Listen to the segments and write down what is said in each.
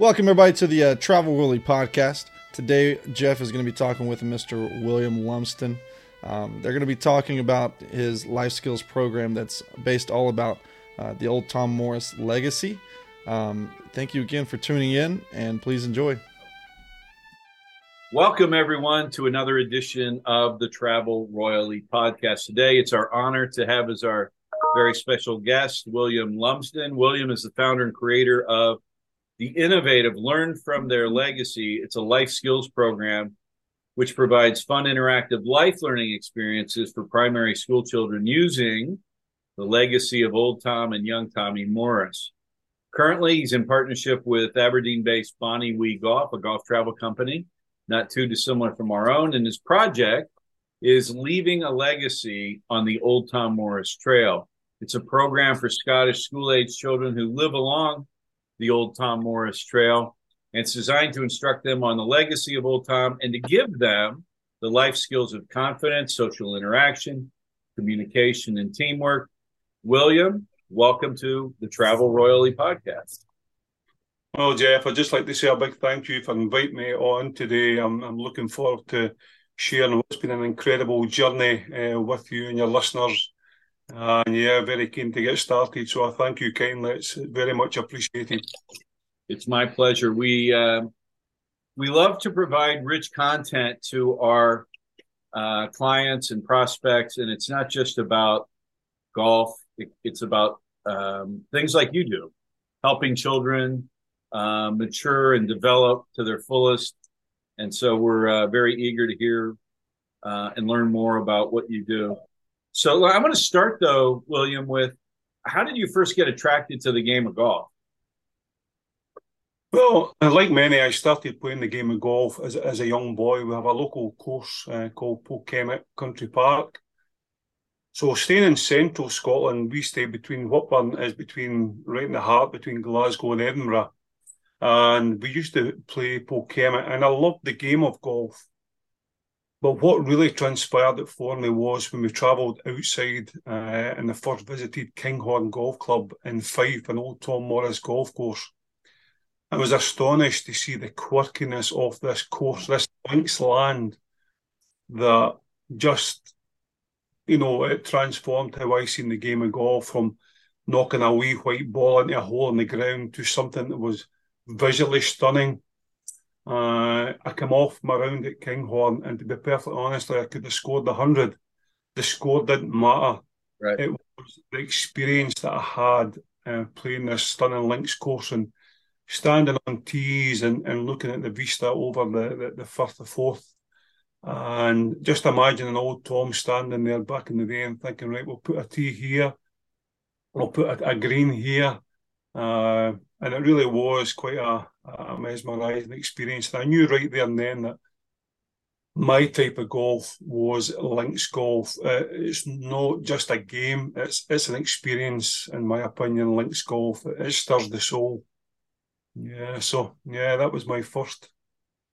Welcome, everybody, to the uh, Travel Willie podcast. Today, Jeff is going to be talking with Mr. William Lumsden. Um, they're going to be talking about his life skills program that's based all about uh, the old Tom Morris legacy. Um, thank you again for tuning in, and please enjoy. Welcome, everyone, to another edition of the Travel Royally podcast. Today, it's our honor to have as our very special guest, William Lumsden. William is the founder and creator of the innovative Learn from Their Legacy. It's a life skills program which provides fun, interactive life learning experiences for primary school children using the legacy of old Tom and young Tommy Morris. Currently, he's in partnership with Aberdeen based Bonnie Wee Golf, a golf travel company, not too dissimilar from our own. And his project is leaving a legacy on the Old Tom Morris Trail. It's a program for Scottish school age children who live along the Old Tom Morris Trail. And it's designed to instruct them on the legacy of Old Tom and to give them the life skills of confidence, social interaction, communication, and teamwork. William, welcome to the Travel Royally podcast. Well, Jeff, I'd just like to say a big thank you for inviting me on today. I'm, I'm looking forward to sharing what's been an incredible journey uh, with you and your listeners. And yeah, very keen to get started. So I thank you kindly. It's very much appreciated. It's my pleasure. We uh, we love to provide rich content to our uh, clients and prospects, and it's not just about golf. It, it's about um, things like you do, helping children uh, mature and develop to their fullest. And so we're uh, very eager to hear uh, and learn more about what you do. So I'm going to start though, William, with how did you first get attracted to the game of golf? Well, like many, I started playing the game of golf as, as a young boy. We have a local course uh, called Polkemmet Country Park. So staying in central Scotland, we stay between Whitburn is between right in the heart between Glasgow and Edinburgh. And we used to play Polkemmet and I loved the game of golf. But what really transpired for me was when we travelled outside uh, and the first visited Kinghorn Golf Club in Fife, an old Tom Morris golf course. I was astonished to see the quirkiness of this course, this links land that just, you know, it transformed how I seen the game of golf from knocking a wee white ball into a hole in the ground to something that was visually stunning uh, I came off my round at Kinghorn, and to be perfectly honest, I could have scored the hundred. The score didn't matter. Right. It was the experience that I had uh, playing this stunning links course and standing on tees and, and looking at the vista over the, the, the first and fourth. And just imagining old Tom standing there back in the day and thinking, right, we'll put a tee here, we'll put a, a green here. Uh, and it really was quite a, a mesmerising experience. And I knew right there and then that my type of golf was links golf. Uh, it's not just a game; it's it's an experience, in my opinion. Links golf it stirs the soul. Yeah, so yeah, that was my first.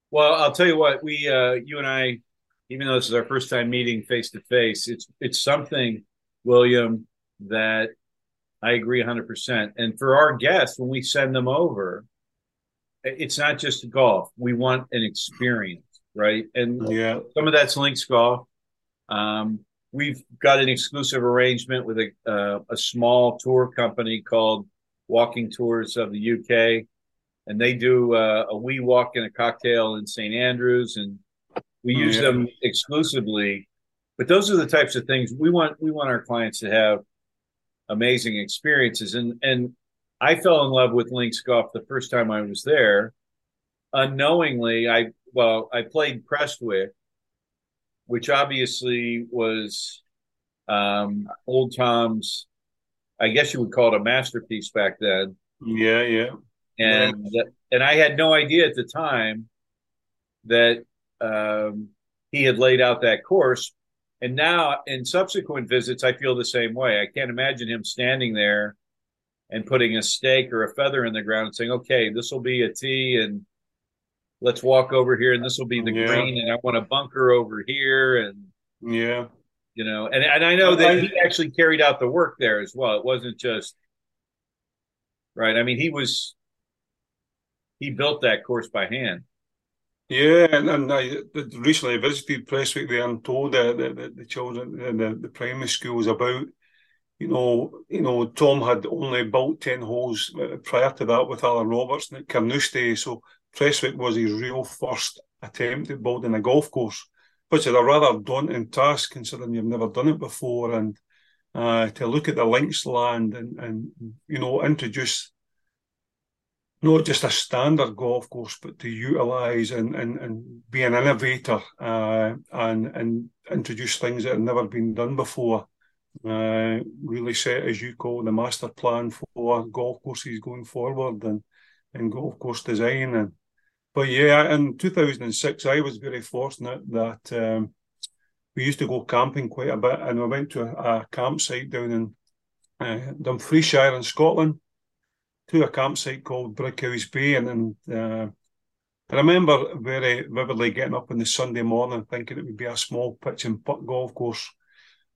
Well, I'll tell you what we, uh, you and I, even though this is our first time meeting face to face, it's it's something, William, that I agree 100%. And for our guests, when we send them over, it's not just golf. We want an experience, right? And yeah, some of that's links golf. Um, we've got an exclusive arrangement with a uh, a small tour company called Walking Tours of the UK, and they do uh, a wee walk and a cocktail in St Andrews, and we use yeah. them exclusively. But those are the types of things we want. We want our clients to have amazing experiences. And and I fell in love with links golf the first time I was there. Unknowingly, I well, I played Prestwick, which obviously was um, old Tom's. I guess you would call it a masterpiece back then. Yeah, yeah. And yeah. and I had no idea at the time that um, he had laid out that course and now in subsequent visits, I feel the same way. I can't imagine him standing there and putting a stake or a feather in the ground and saying, okay, this will be a tee and let's walk over here and this will be the yeah. green and I want a bunker over here. And yeah, you know, and, and I know that he actually carried out the work there as well. It wasn't just right. I mean, he was, he built that course by hand. Yeah, and, and I recently visited Prestwick there and told the, the, the children the, the primary schools about, you know, you know, Tom had only built 10 holes uh, prior to that with Allan Robertson at Carnoustie. So Prestwick was his real first attempt at building a golf course, which is a rather daunting task considering you've never done it before. And uh, to look at the links land and, and, you know, introduce not just a standard golf course, but to utilise and, and, and be an innovator uh, and and introduce things that have never been done before. Uh, really set, as you call the master plan for golf courses going forward and, and golf course design. And but yeah, in 2006, I was very fortunate that um, we used to go camping quite a bit, and we went to a, a campsite down in uh, Dumfriesshire in Scotland to a campsite called Brighouse Bay, and then uh, I remember very vividly getting up on the Sunday morning thinking it would be a small pitch and putt golf course.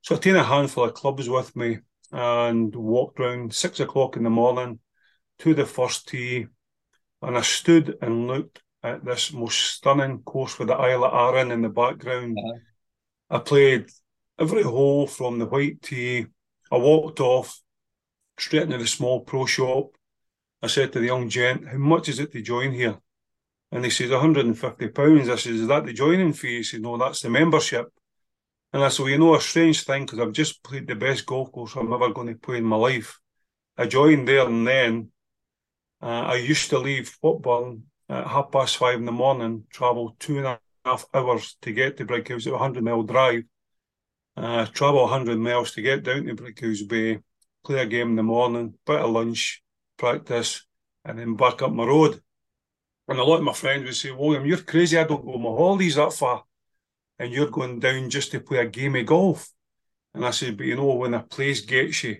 So I took a handful of clubs with me and walked round six o'clock in the morning to the first tee, and I stood and looked at this most stunning course with the Isle of Arran in the background. Uh-huh. I played every hole from the white tee. I walked off straight into the small pro shop I said to the young gent, how much is it to join here? And he says, 150 pounds. I says, is that the joining fee? He says, no, that's the membership. And I said, well, you know, a strange thing, because I've just played the best golf course I'm ever going to play in my life. I joined there and then. Uh, I used to leave Whitburn at half past five in the morning, travel two and a half hours to get to Brighouse, a 100 mile drive. Uh, travel 100 miles to get down to Brighouse Bay, play a game in the morning, bit of lunch, practice, and then back up my road. And a lot of my friends would say, William, you're crazy. I don't go my holidays that far. And you're going down just to play a game of golf. And I said, but you know, when a place gets you,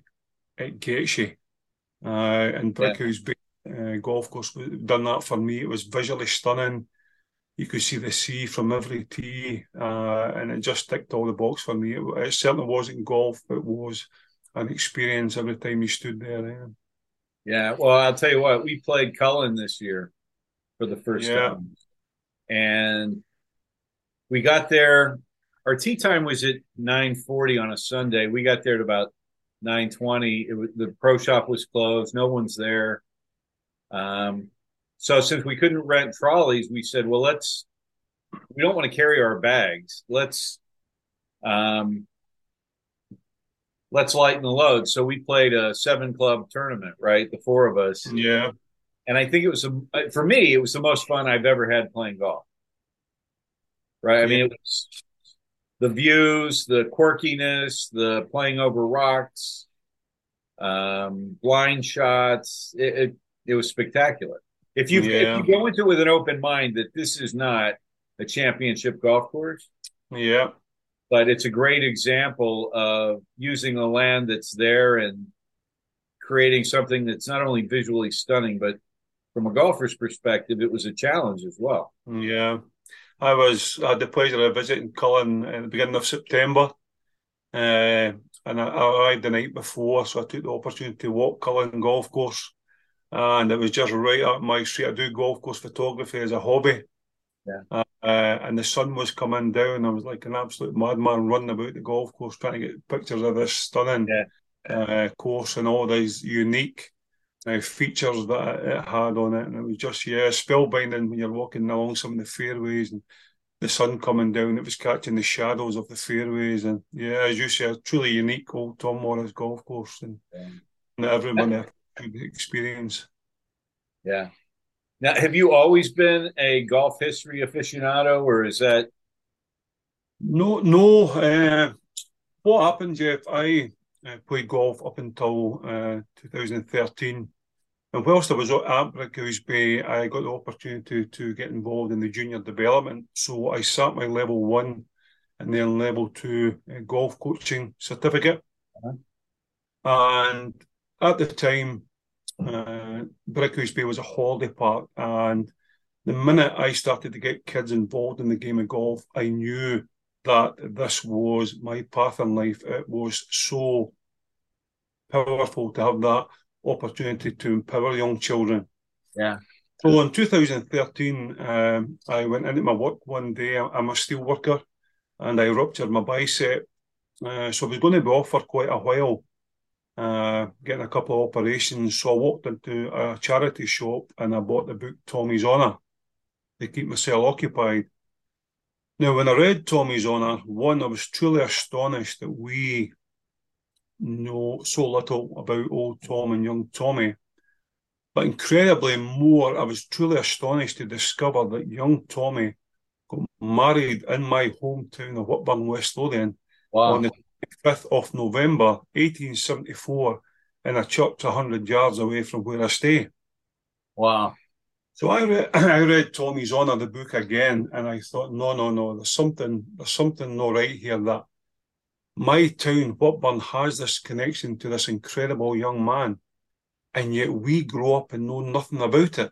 it gets you. Uh, and Brighouse yeah. Uh, Golf Course done that for me. It was visually stunning. You could see the sea from every tee, uh, and it just ticked all the box for me. It, it certainly wasn't golf, but it was an experience every time you stood there. Yeah. Yeah, well, I'll tell you what, we played Cullen this year for the first yeah. time, and we got there. Our tee time was at nine forty on a Sunday. We got there at about nine twenty. It was, The pro shop was closed. No one's there. Um, so since we couldn't rent trolleys, we said, well, let's. We don't want to carry our bags. Let's um, let's lighten the load. So we played a seven club tournament, right? The four of us. Yeah. And I think it was a, for me, it was the most fun I've ever had playing golf. Right. I yeah. mean, it was the views, the quirkiness, the playing over rocks, um, blind shots. It, it, it was spectacular. If you yeah. if you go into it with an open mind that this is not a championship golf course, yeah, but it's a great example of using a land that's there and creating something that's not only visually stunning, but from a golfer's perspective, it was a challenge as well. Yeah. I was I had the pleasure of visiting Cullen at the beginning of September. Uh, and I, I arrived the night before, so I took the opportunity to walk Cullen golf course. And it was just right up my street. I do golf course photography as a hobby. Yeah. Uh, and the sun was coming down. I was like an absolute madman running about the golf course trying to get pictures of this stunning yeah. uh, course and all these unique uh, features that it had on it. And it was just, yeah, spellbinding when you're walking along some of the fairways and the sun coming down. It was catching the shadows of the fairways. And yeah, as you say, a truly unique old Tom Morris golf course and, yeah. and everyone could experience. Yeah. Now, have you always been a golf history aficionado, or is that? No, no. Uh, what happened, Jeff? I uh, played golf up until uh, 2013. And whilst I was at Bay, I got the opportunity to, get involved in the junior development. So I sat my level one and then level two uh, golf coaching certificate. Uh-huh. And at the time, uh, Brighouse Bay was a holiday park, and the minute I started to get kids involved in the game of golf, I knew that this was my path in life. It was so powerful to have that opportunity to empower young children. Yeah. So in 2013, um, I went into my work one day. I'm a steel worker, and I ruptured my bicep. Uh, so I was going to be off for quite a while, uh, getting a couple of operations. So I walked into a charity shop and I bought the book Tommy's Honour to keep myself occupied. Now, when I read Tommy's Honour, one, I was truly astonished that we know so little about old Tom and young Tommy. But incredibly more, I was truly astonished to discover that young Tommy got married in my hometown of Whitburn, West Lothian wow. on the 5th of November 1874 in a church 100 yards away from where I stay. Wow. So I read, I read Tommy's Honour, the book again, and I thought, no, no, no, there's something, there's something not right here that my town, Whitburn, has this connection to this incredible young man and yet we grow up and know nothing about it.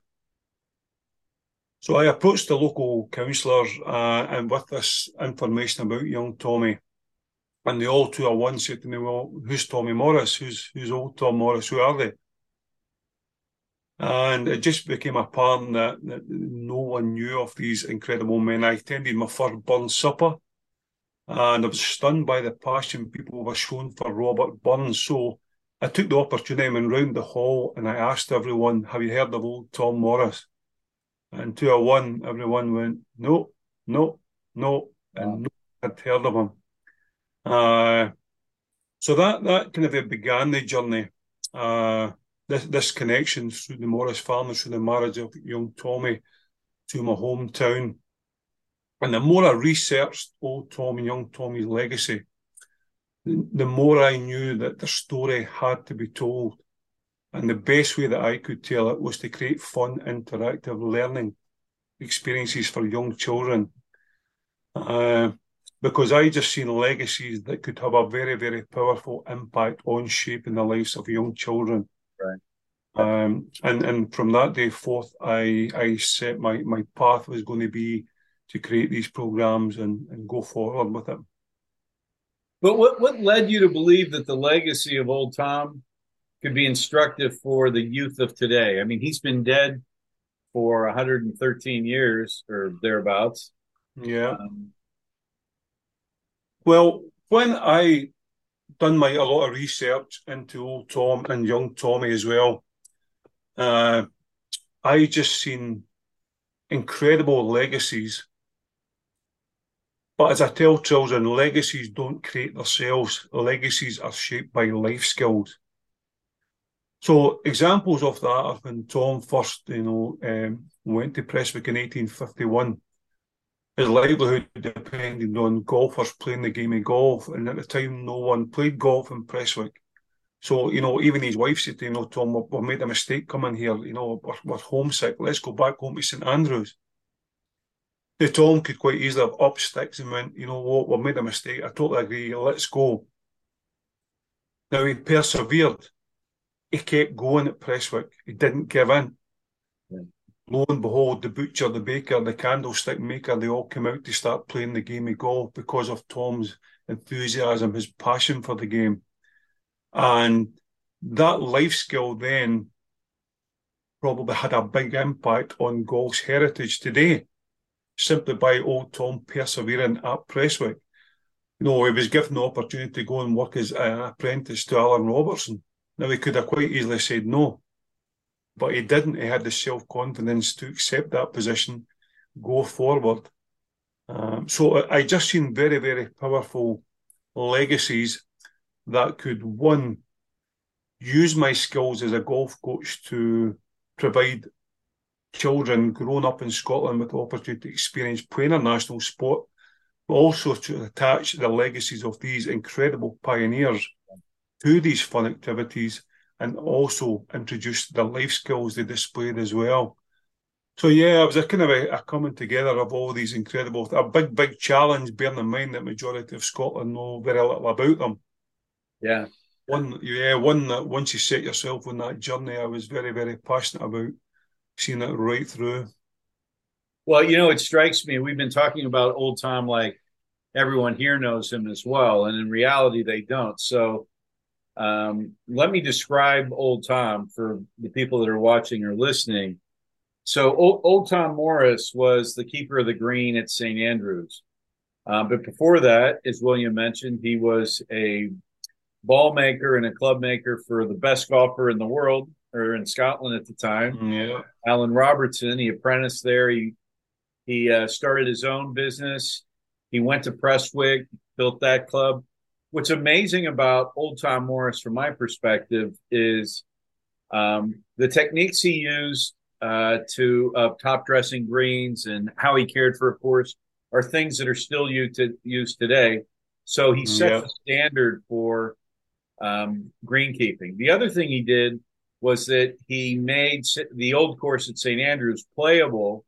So I approached the local councillor uh, and with this information about young Tommy, and they all two at once said to me, "Well, who's Tommy Morris? Who's who's old Tom Morris? Who are they?" And it just became apparent that, that no one knew of these incredible men. I attended my first Burns supper, and I was stunned by the passion people were shown for Robert Burns. So I took the opportunity and went round the hall and I asked everyone, Have you heard of old Tom Morris? And to a one, everyone went, No, no, no, and no had heard of him. Uh, so that that kind of began the journey. Uh, this this connection through the Morris family, through the marriage of young Tommy to my hometown. And the more I researched old Tom and young Tommy's legacy, the more I knew that the story had to be told. And the best way that I could tell it was to create fun, interactive learning experiences for young children. Uh, because I just seen legacies that could have a very, very powerful impact on shaping the lives of young children. Um, and and from that day forth, I I set my my path was going to be to create these programs and and go forward with it. But what, what led you to believe that the legacy of old Tom could be instructive for the youth of today? I mean, he's been dead for 113 years or thereabouts. Yeah. Um, well, when I done my a lot of research into old Tom and young Tommy as well, uh, I just seen incredible legacies but as I tell children, legacies don't create themselves. Legacies are shaped by life skills. So examples of that are when Tom first, you know, um, went to Prestwick in 1851. His livelihood depended on golfers playing the game of golf, and at the time, no one played golf in Prestwick. So, you know, even his wife said you know, Tom, we've made a mistake coming here. You know, we're, we're homesick. Let's go back home to St Andrews the Tom could quite easily have up sticks and went, you know what, we've made a mistake. I totally agree. Let's go. Now he persevered. He kept going at Prestwick. He didn't give in. Yeah. Lo and behold, the butcher, the baker, the candlestick maker, they all came out to start playing the game of golf because of Tom's enthusiasm, his passion for the game. And that life skill then probably had a big impact on golf's heritage today simply by old Tom persevering at Prestwick. You know, he was given the opportunity to go and work as an apprentice to Allan Robertson. Now, he could have quite easily said no, but he didn't. He had the self confidence to accept that position, go forward. Um, so I just seen very, very powerful legacies that could, one, use my skills as a golf coach to provide children grown up in Scotland with the opportunity to experience playing a national sport, but also to attach the legacies of these incredible pioneers to these fun activities and also introduce the life skills they displayed as well. So yeah, it was a kind of a, a, coming together of all these incredible, a big, big challenge, bearing in mind that majority of Scotland know very little about them. Yeah. One, yeah, one that once you set yourself on that journey, I was very, very passionate about seeing it right through. Well, you know, it strikes me. We've been talking about old Tom like everyone here knows him as well, and in reality, they don't. So, um, let me describe old Tom for the people that are watching or listening. so old, old, Tom Morris was the keeper of the green at St. Andrews. Uh, but before that, as William mentioned, he was a ball maker and a club maker for the best golfer in the world or in Scotland at the time. Yeah. Allan Robertson. He apprenticed there. He he uh, started his own business. He went to Prestwick, built that club. What's amazing about Old Tom Morris, from my perspective, is um, the techniques he used uh, to uh, top dressing greens and how he cared for a course are things that are still used, to, used today. So he set yeah. the standard for um, greenkeeping. The other thing he did was that he made the old course at St. Andrews playable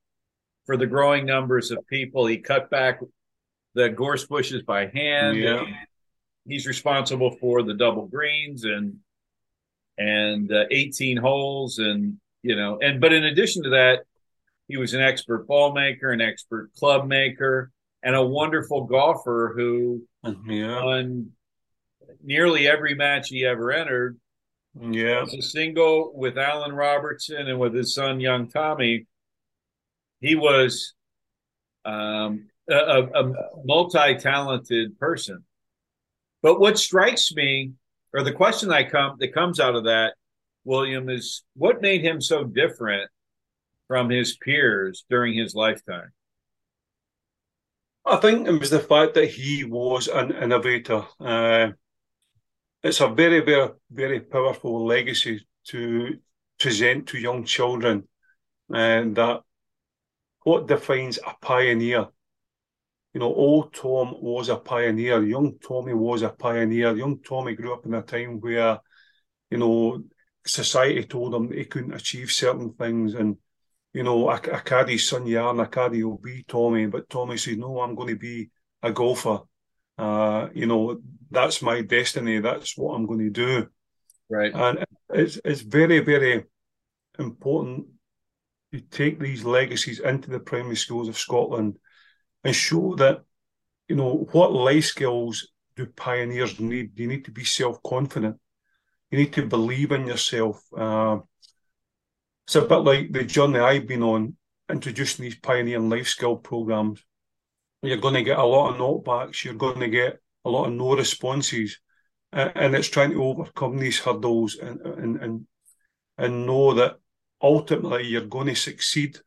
for the growing numbers of people. He cut back the gorse bushes by hand. Yeah. He's responsible for the double greens and and uh, 18 holes and you know and but in addition to that he was an expert ball maker an expert club maker and a wonderful golfer who yeah. won nearly every match he ever entered yeah a single with allan robertson and with his son young tommy he was um, a, a multi-talented person but what strikes me or the question that come that comes out of that, William, is what made him so different from his peers during his lifetime? I think it was the fact that he was an innovator. Uh, it's a very, very, very powerful legacy to present to young children, and that what defines a pioneer you know, old Tom was a pioneer. Young Tommy was a pioneer. Young Tommy grew up in a time where, you know, society told him he couldn't achieve certain things. And, you know, a, a caddie's son, Yarn, caddie will be Tommy. But Tommy said, no, I'm going to be a golfer. Uh, you know, that's my destiny. That's what I'm going to do. Right. And it's, it's very, very important to take these legacies into the primary schools of Scotland and show that, you know, what life skills do pioneers need? You need to be self confident. You need to believe in yourself. Uh, it's a bit like the journey I've been on, introducing these pioneering life skill programs. You're going to get a lot of knockbacks. You're going to get a lot of no responses, and it's trying to overcome these hurdles and and and and know that ultimately you're going to succeed.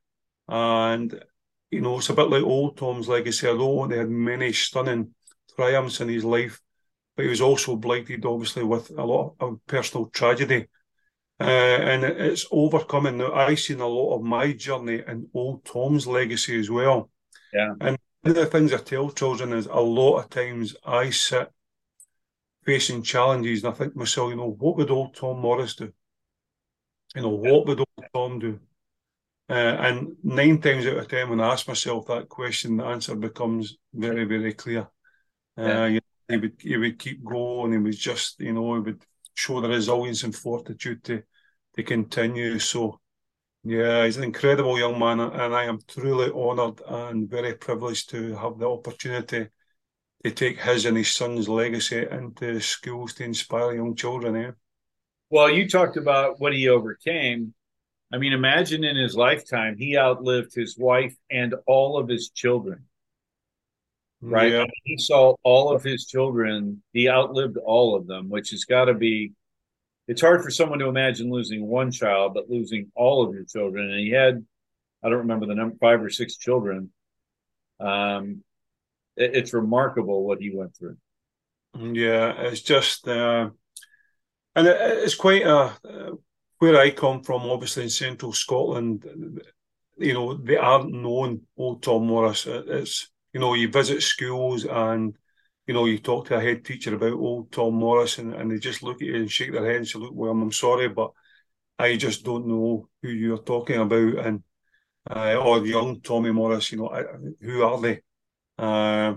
And you know, it's a bit like old Tom's legacy. Although he had many stunning triumphs in his life, but he was also blighted, obviously, with a lot of personal tragedy. Uh, and it's overcoming. Now, I've seen a lot of my journey and old Tom's legacy as well. Yeah. And one of the things I tell children is a lot of times I sit facing challenges and I think to myself, you know, what would old Tom Morris do? You know, what would old Tom do? Uh, and nine times out of ten, when I ask myself that question, the answer becomes very, very clear. Uh, yeah. you know, he would he would keep going. He was just, you know, he would show the resilience and fortitude to to continue. So, yeah, he's an incredible young man, and I am truly honoured and very privileged to have the opportunity to take his and his son's legacy into schools to inspire young children. Eh? Well, you talked about what he overcame I mean, imagine in his lifetime, he outlived his wife and all of his children. Right? Yeah. He saw all of his children, he outlived all of them, which has got to be, it's hard for someone to imagine losing one child, but losing all of your children. And he had, I don't remember the number, five or six children. Um, it, it's remarkable what he went through. Yeah, it's just, uh, and it, it's quite a, where I come from, obviously in central Scotland, you know, they aren't known old Tom Morris. It's, you know, you visit schools and, you know, you talk to a head teacher about old Tom Morris and, and they just look at you and shake their head and say, look, well, I'm sorry, but I just don't know who you're talking about. And, uh, or young Tommy Morris, you know, who are they? Uh,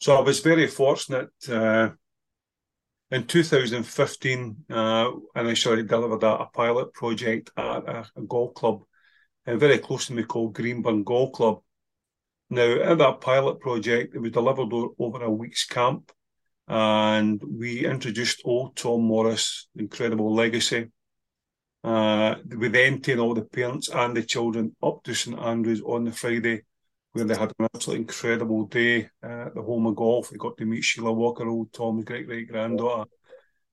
so I was very fortunate uh, in 2015, uh, initially delivered a, a, pilot project at a, a golf club uh, very close to me called Greenburn Golf Club. Now, in that pilot project, it was delivered over a week's camp, and we introduced old Tom Morris' incredible legacy. Uh, we then take all the parents and the children up to St Andrews on the Friday, where they had an absolutely incredible day at the home of golf. We got to meet Sheila Walker, old Tom's great great granddaughter,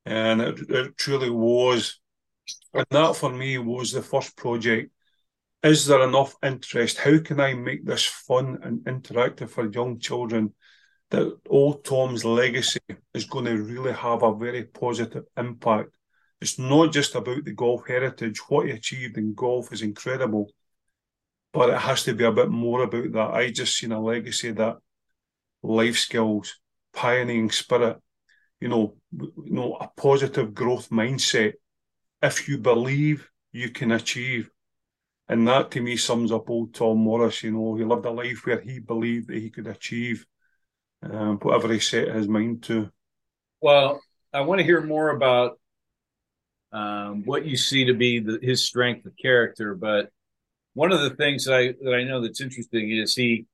and it, it truly was. And that for me was the first project. Is there enough interest? How can I make this fun and interactive for young children? That old Tom's legacy is going to really have a very positive impact it's not just about the golf heritage. What he achieved in golf is incredible, but it has to be a bit more about that. I just seen a legacy that life skills, pioneering spirit, you know, you know, a positive growth mindset. If you believe, you can achieve. And that to me sums up old Tom Morris. You know, he lived a life where he believed that he could achieve um, whatever he set his mind to. Well, I want to hear more about um, what you see to be the, his strength of character. But one of the things that I that I know that's interesting is he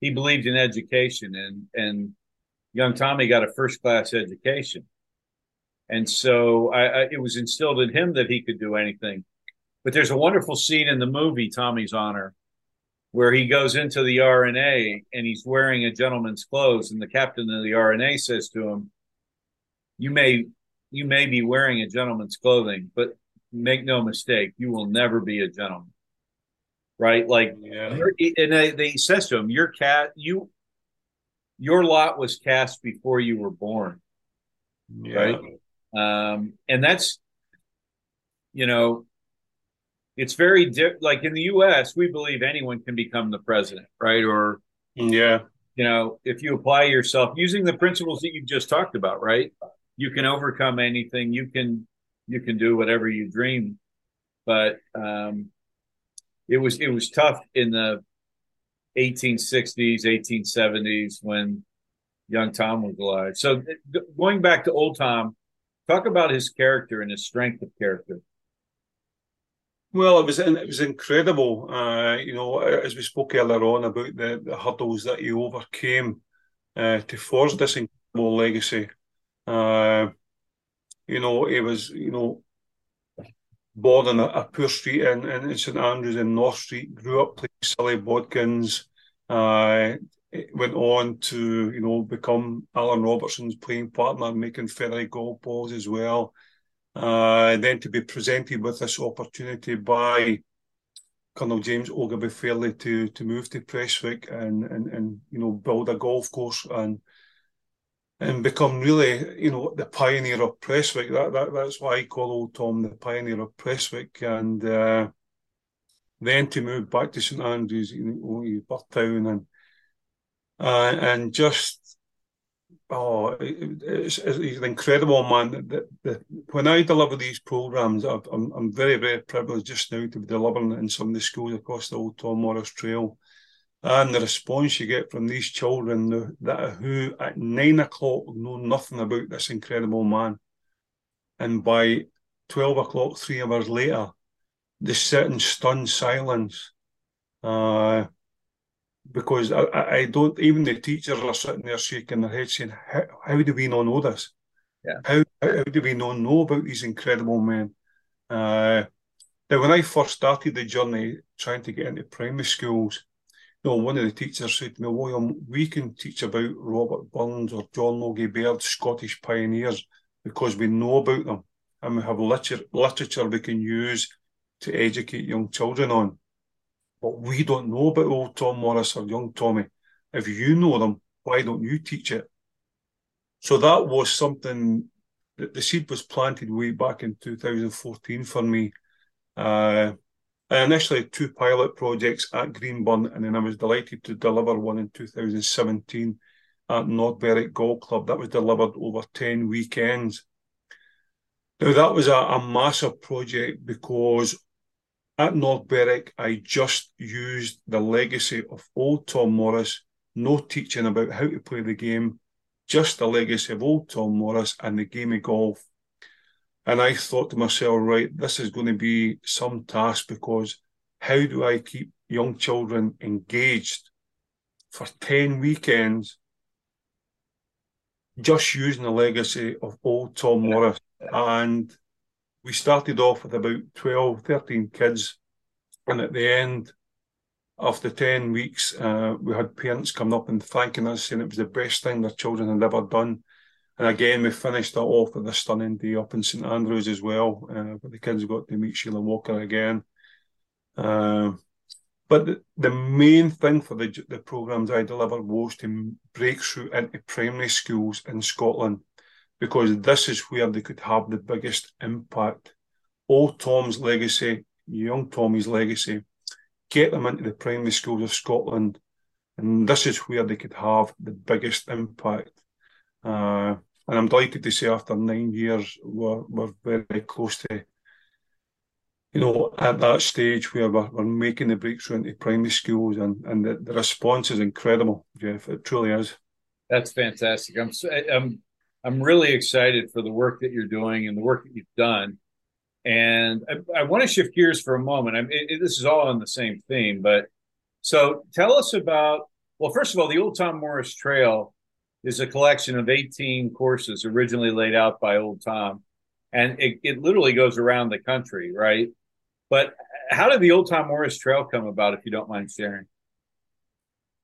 he believed in education, and and young Tommy got a first class education, and so I, I, it was instilled in him that he could do anything. But there's a wonderful scene in the movie Tommy's Honor where he goes into the R&A and he's wearing a gentleman's clothes, and the captain of the R&A says to him, "You may you may be wearing a gentleman's clothing, but make no mistake, you will never be a gentleman. Right? Like, yeah. and they, they says to him, "Your cat, you, your lot was cast before you were born." Yeah. Right? Um, and that's, you know, it's very di- like in the U.S. We believe anyone can become the president, right? Or yeah, you know, if you apply yourself using the principles that you just talked about, right? you can overcome anything. You can you can do whatever you dream. But um, it was it was tough in the 1860s, 1870s when young Tom was alive. So going back to old Tom, talk about his character and his strength of character. Well, it was it was incredible. Uh, you know, as we spoke earlier on about the, the hurdles that he overcame uh, to forge this incredible legacy. Uh, you know, he was, you know, born in a, a poor street in, in St Andrews in North Street, grew up playing Silly Bodkins, uh, went on to, you know, become Allan Robertson's playing partner, making feathery golf balls as well. Uh, then to be presented with this opportunity by Colonel James Ogilvy Fairlie to to move to Prestwick and, and and you know build a golf course and and become really, you know, the pioneer of Prestwick. That, that that's why I call old Tom the pioneer of Prestwick. And uh, then to move back to St Andrews, you know, Birthtown, and uh, and just oh, it, it's, it's, an incredible man. The, the, when I deliver these programs, i am I'm very very privileged just now to be delivering in some of the schools across the old Tom Morris Trail. And the response you get from these children that who at nine o'clock know nothing about this incredible man, and by twelve o'clock, three hours later, they sit in stunned silence, uh, because I, I, don't. Even the teachers are sitting there shaking their heads, saying, "How, how do we not know this? Yeah. How, how do we not know about these incredible men?" Uh, now, when I first started the journey trying to get into primary schools, no, one of the teachers said to me, William, we can teach about Robert Burns or John Logie Baird, Scottish pioneers, because we know about them and we have literature, literature we can use to educate young children on. But we don't know about old Tom Morris or young Tommy. If you know them, why don't you teach it? So that was something that the seed was planted way back in 2014 for me. Uh, I initially had two pilot projects at Greenburn, and then I was delighted to deliver one in 2017 at North Berwick Golf Club. That was delivered over 10 weekends. Now, that was a, a massive project because at North Berwick, I just used the legacy of old Tom Morris, no teaching about how to play the game, just the legacy of old Tom Morris and the game of golf and I thought to myself, right, this is going to be some task because how do I keep young children engaged for 10 weekends just using the legacy of old Tom Morris? And we started off with about 12, 13 kids. And at the end, after 10 weeks, uh, we had parents coming up and thanking us, saying it was the best thing their children had ever done. And again, we finished that off with a stunning day up in St Andrews as well. Uh, but the kids got to meet Sheila Walker again. Uh, but the, the, main thing for the, the programs I delivered was to break through into primary schools in Scotland because this is where they could have the biggest impact. Old Tom's legacy, young Tommy's legacy, get them into the primary schools of Scotland, and this is where they could have the biggest impact. Uh, and I'm delighted to say after nine years, we're, we're very close to, you know, at that stage where we're, we're making the breakthrough into primary schools, and, and the, the response is incredible, Jeff. It truly is. That's fantastic. I'm I'm I'm really excited for the work that you're doing and the work that you've done. And I, I want to shift gears for a moment. I mean, this is all on the same theme, but so tell us about. Well, first of all, the Old Tom Morris Trail is a collection of 18 courses originally laid out by Old Tom, and it, it literally goes around the country, right? But how did the Old Tom Morris Trail come about, if you don't mind sharing?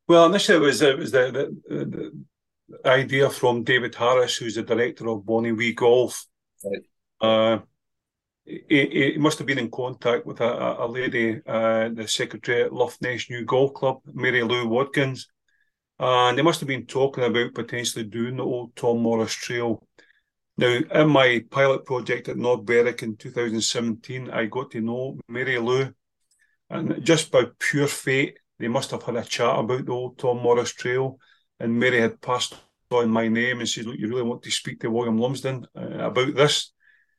Well, initially it was it was the, the, the idea from David Harris, who's the director of Bonnie Wee Golf. Right. Uh, he, he, must have been in contact with a, a lady, uh, the secretary at Luffness New Golf Club, Mary Lou Watkins, and they must have been talking about potentially doing the old Tom Morris Trail. Now, in my pilot project at North Berwick in 2017, I got to know Mary Lou, and just by pure fate, they must have had a chat about the old Tom Morris Trail and Mary had passed on my name and said, "Look, you really want to speak to William Lumsden uh, about this."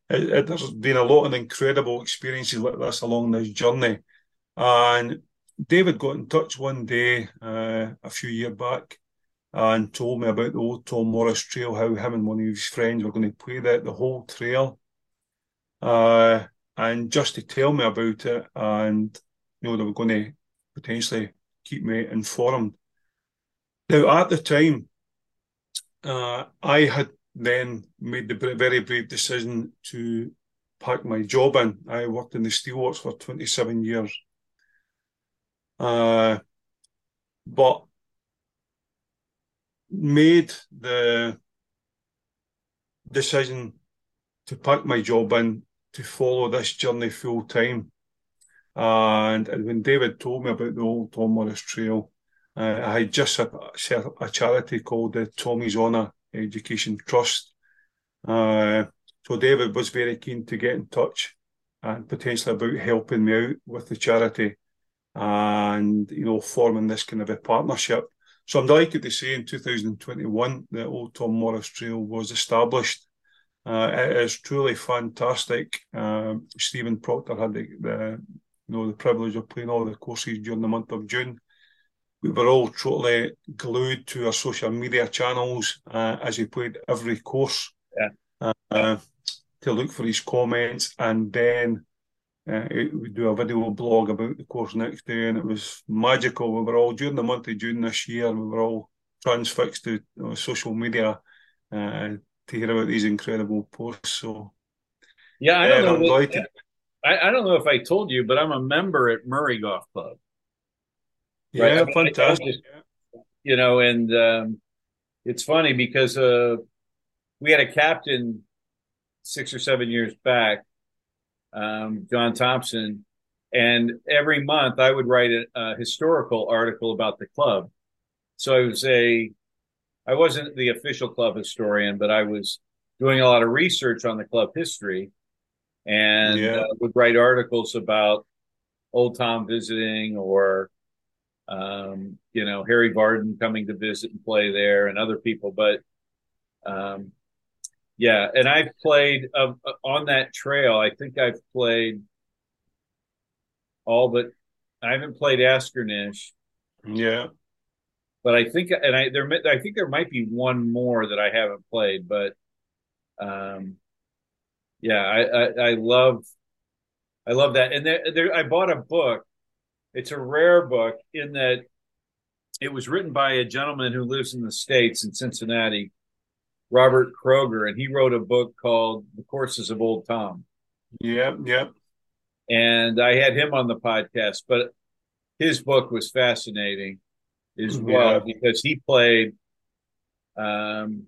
It, it, there's been a lot of incredible experiences like this along this journey, and David got in touch one day uh, a few year back and told me about the old Tom Morris Trail, how him and one of his friends were going to play that the whole trail, uh, and just to tell me about it, and you know they were going to potentially keep me informed. Now, at the time, uh, I had then made the very brave decision to pack my job in. I worked in the steelworks for 27 years. Uh, but made the decision to pack my job in to follow this journey full time. And, and when David told me about the old Tom Morris Trail, uh, I just set, up a charity called the Tommy's Honour Education Trust. Uh, so David was very keen to get in touch and potentially about helping me out with the charity and, you know, forming this kind of a partnership. So I'm delighted to say in 2021 the Old Tom Morris Trail was established. Uh, it is truly fantastic. Um, Stephen Proctor had the, the, you know the privilege of playing all the courses during the month of June we were all totally glued to our social media channels uh, as he played every course yeah. uh, to look for his comments. And then uh, we do a video blog about the course next day, and it was magical. We were all, during the month of June this year, we were all transfixed to you know, social media uh, to hear about these incredible posts. So, yeah, I don't know. I, I don't know if I told you, but I'm a member at Moray Golf Club. Yeah, right? Fantastic. you know, and um, it's funny because uh, we had a captain six or seven years back, um, John Thompson, and every month I would write a, a, historical article about the club. So I was a, I wasn't the official club historian, but I was doing a lot of research on the club history, and yeah. uh, would write articles about old Tom visiting or um, you know, Harry Vardon coming to visit and play there and other people. But um, yeah, and I've played uh, on that trail. I think I've played all but I haven't played Askernish. Yeah. But I think, and I there, I think there might be one more that I haven't played, but, um, yeah, I, I, I love, I love that. And there, there, I bought a book it's a rare book in that it was written by a gentleman who lives in the States in Cincinnati, Robert Kroeger, and he wrote a book called The Courses of Old Tom. Yep, yep. And I had him on the podcast, but his book was fascinating as well yeah. because he played. Um,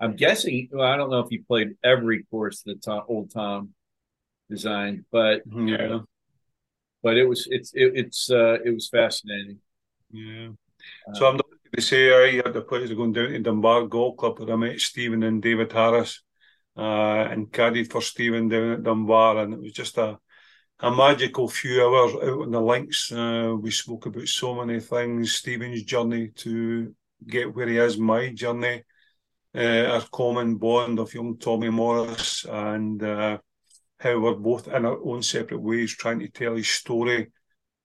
I'm guessing. Well, I don't know if he played every course that Tom, old Tom designed, but yeah, but it was it's it, it's uh, it was fascinating. Yeah. So I'm not going to say I had the pleasure of going down to Dunbar Golf Club where I met Stephen and David Harris uh, and caddied for Stephen down at Dunbar, and it was just a a magical few hours out on the links. Uh, we spoke about so many things. Stephen's journey to get where he is, my journey, uh, our common bond of young Tommy Morris, and uh, how we're both in our own separate ways trying to tell his story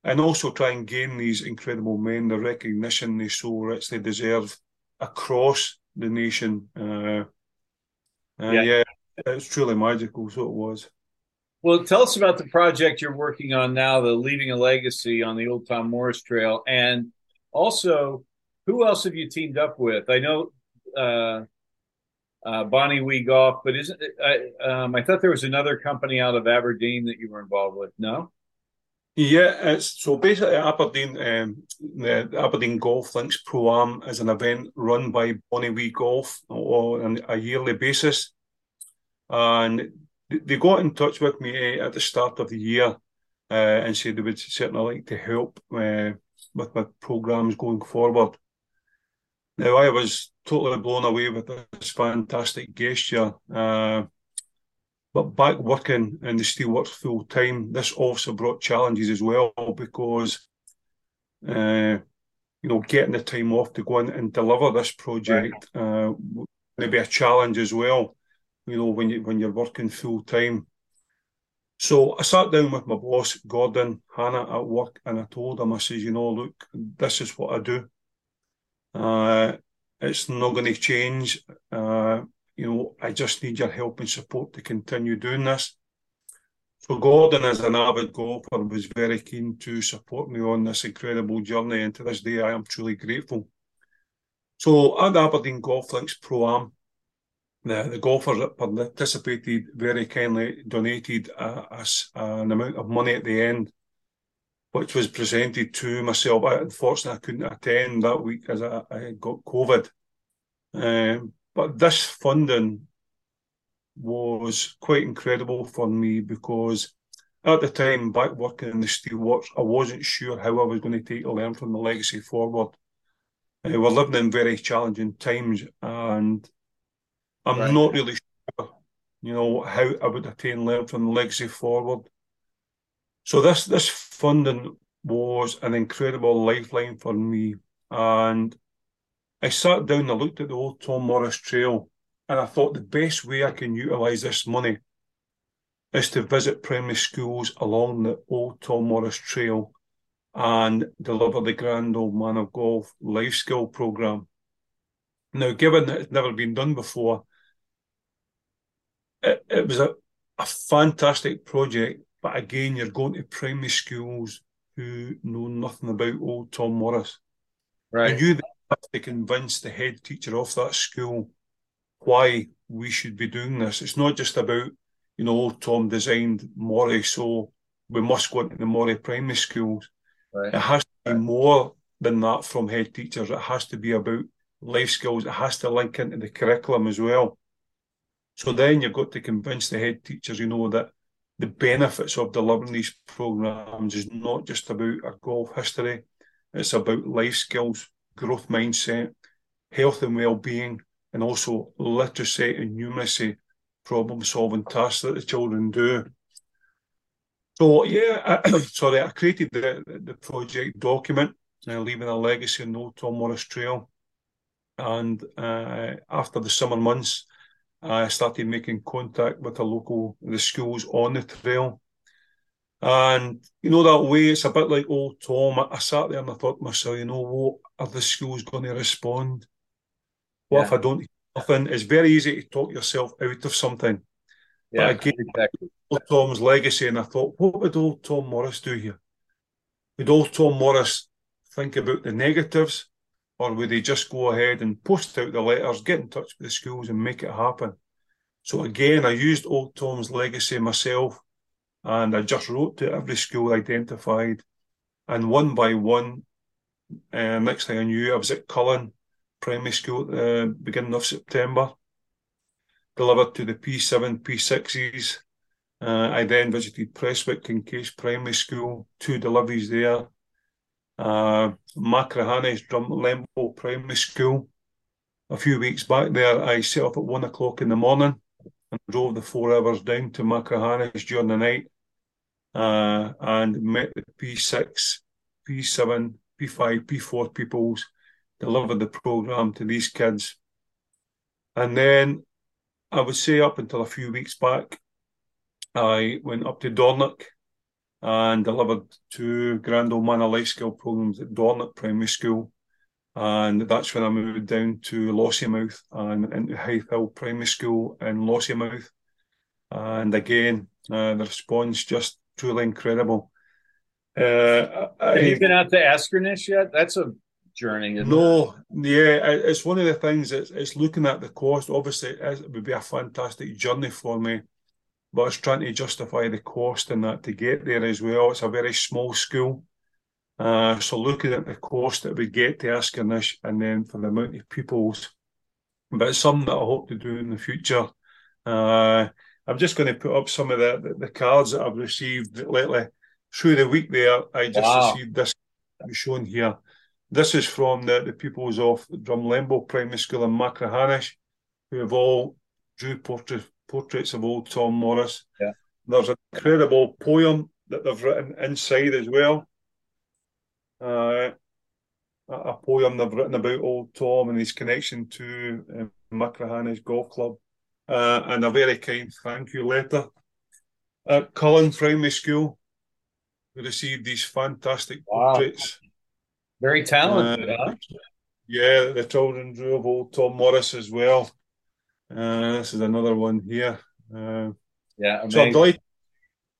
and also try and gain these incredible men the recognition they so richly deserve across the nation. Uh, yeah. yeah, it's truly magical. So it was. Well, tell us about the project you're working on now, the Leaving a Legacy on the Old Tom Morris Trail, and also who else have you teamed up with? I know uh, uh, Bonnie Wee Golf, but isn't it, I, um, I thought there was another company out of Aberdeen that you were involved with? No. Yeah, it's so basically Aberdeen, um, the Aberdeen Golf Links Pro Am is an event run by Bonnie Wee Golf on a yearly basis, and they got in touch with me at the start of the year uh, and said they would certainly like to help uh, with my programs going forward. Now I was totally blown away with this fantastic gesture. Uh, but back working in the steelworks full time, this also brought challenges as well because, uh, you know, getting the time off to go in and deliver this project uh, maybe a challenge as well. You know, when you when you're working full time. So I sat down with my boss, Gordon Hannah, at work, and I told him, I says, you know, look, this is what I do. Uh, it's not going to change. Uh, you know, I just need your help and support to continue doing this. So Gordon, as an avid golfer, was very keen to support me on this incredible journey, and to this day, I am truly grateful. So at Aberdeen Golf Links Pro Am, the, the golfers that participated very kindly donated us an amount of money at the end, which was presented to myself. I, unfortunately, I couldn't attend that week as I, I got COVID. Um, but this funding was quite incredible for me because at the time, back working in the steelworks, I wasn't sure how I was going to take to learn from the legacy forward. Uh, we're living in very challenging times, and I'm right. not really sure, you know, how I would attain learn from the legacy forward. So this this funding was an incredible lifeline for me, and I sat down and looked at the old Tom Morris Trail, and I thought the best way I can utilise this money is to visit primary schools along the old Tom Morris Trail and deliver the Grand Old Man of Golf life skill programme. Now, given that it's never been done before, it, it was a, a fantastic project, but again, you're going to primary schools who know nothing about old Tom Morris. Right. And you have to convince the head teacher of that school why we should be doing this. It's not just about, you know, old Tom designed Moray, so we must go into the Moray primary schools. Right. It has to be more than that from head teachers. It has to be about life skills. It has to link into the curriculum as well. So then you've got to convince the head teachers, you know, that the benefits of delivering these programs is not just about a golf history, it's about life skills growth mindset, health and well-being, and also literacy and numeracy problem-solving tasks that the children do. So yeah, I, sorry, I created the, the project document, uh, leaving a legacy on Old Tom Morris Trail, and uh, after the summer months, I started making contact with the local the schools on the trail and you know that way, it's a bit like old Tom. I, I sat there and I thought to myself, you know what, are the schools going to respond? What yeah. if I don't nothing? It's very easy to talk yourself out of something. Yeah, but again, exactly. Old Tom's legacy, and I thought, what would old Tom Morris do here? Would old Tom Morris think about the negatives, or would they just go ahead and post out the letters, get in touch with the schools, and make it happen? So again, I used Old Tom's legacy myself, and I just wrote to every school identified, and one by one, uh, next thing I knew, I was at Cullen Primary School at the beginning of September, delivered to the P7, P6s. Uh, I then visited Prestwick Case Primary School, two deliveries there. Uh, Machrihanish Drumlemble Primary School. A few weeks back there, I set up at one o'clock in the morning and drove the four hours down to Machrihanish during the night uh, and met the P6, P7, P5, P4 pupils, delivered the programme to these kids. And then I would say up until a few weeks back, I went up to Dornoch and delivered two Grand Old Manor Life Skill programs at Dornoch Primary School. And that's when I moved down to Lossiemouth and into Hythe Hill Primary School in Lossiemouth. And again, uh, the response just truly incredible. Uh, Have you been out to Askernish yet? That's a journey. no, it? yeah, it's one of the things. It's, it's looking at the cost. Obviously, it would be a fantastic journey for me, but it's trying to justify the cost and that to get there as well. It's a very small school, uh, so looking at the cost that we get to Askernish and then for the amount of pupils, but it's something that I hope to do in the future. Uh, I'm just going to put up some of the, the, cards that I've received lately through the week. There, I just wow. received this shown here. This is from the, the pupils of Drumlemble Primary School in Machrihanish, who have all drew portrait, portraits of old Tom Morris. Yeah. There's an incredible poem that they've written inside as well. Uh, a poem they've written about old Tom and his connection to um, Machrihanish Golf Club, uh, and a very kind thank you letter. At Cullen Primary School, we received these fantastic wow. portraits very talented, uh, huh? Yeah, the children drew of old Tom Morris as well. Uh, this is another one here. Uh, yeah, amazing. so I'm delighted.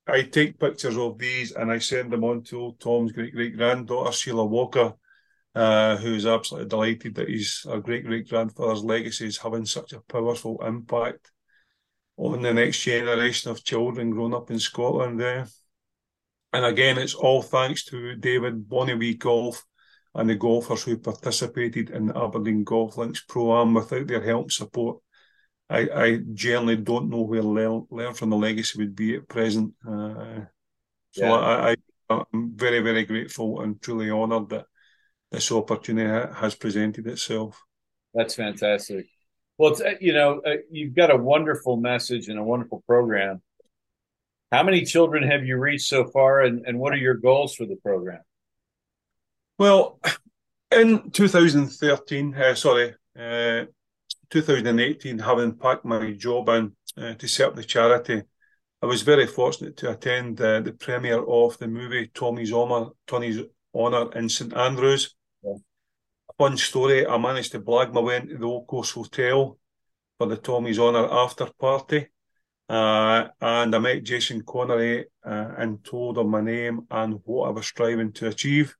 I take pictures of these and I send them on to old Tom's great great granddaughter Sheila Walker, uh, who's absolutely delighted that his great great grandfather's legacy is having such a powerful impact on the next generation of children growing up in Scotland. There, and again, it's all thanks to David Bonnie Golf and the golfers who participated in the Aberdeen Golf Links Pro Am without their help and support. I, I generally don't know where Learn, Learn from the Legacy would be at present. Uh, so yeah. I, I, am very, very grateful and truly honoured that this opportunity has presented itself. That's fantastic. Well, it's, uh, you know, uh, you've got a wonderful message and a wonderful program. How many children have you reached so far, and, and what are your goals for the program? Well, in 2013, uh, sorry, uh, 2018, having packed my job in uh, to set up the charity, I was very fortunate to attend uh, the premiere of the movie Tommy's Honour, Tony's Honour in St Andrews. Yeah. Fun story, I managed to blag my way into the Old Course Hotel for the Tommy's Honour after party. Uh, and I met Jason Connery uh, and told him my name and what I was striving to achieve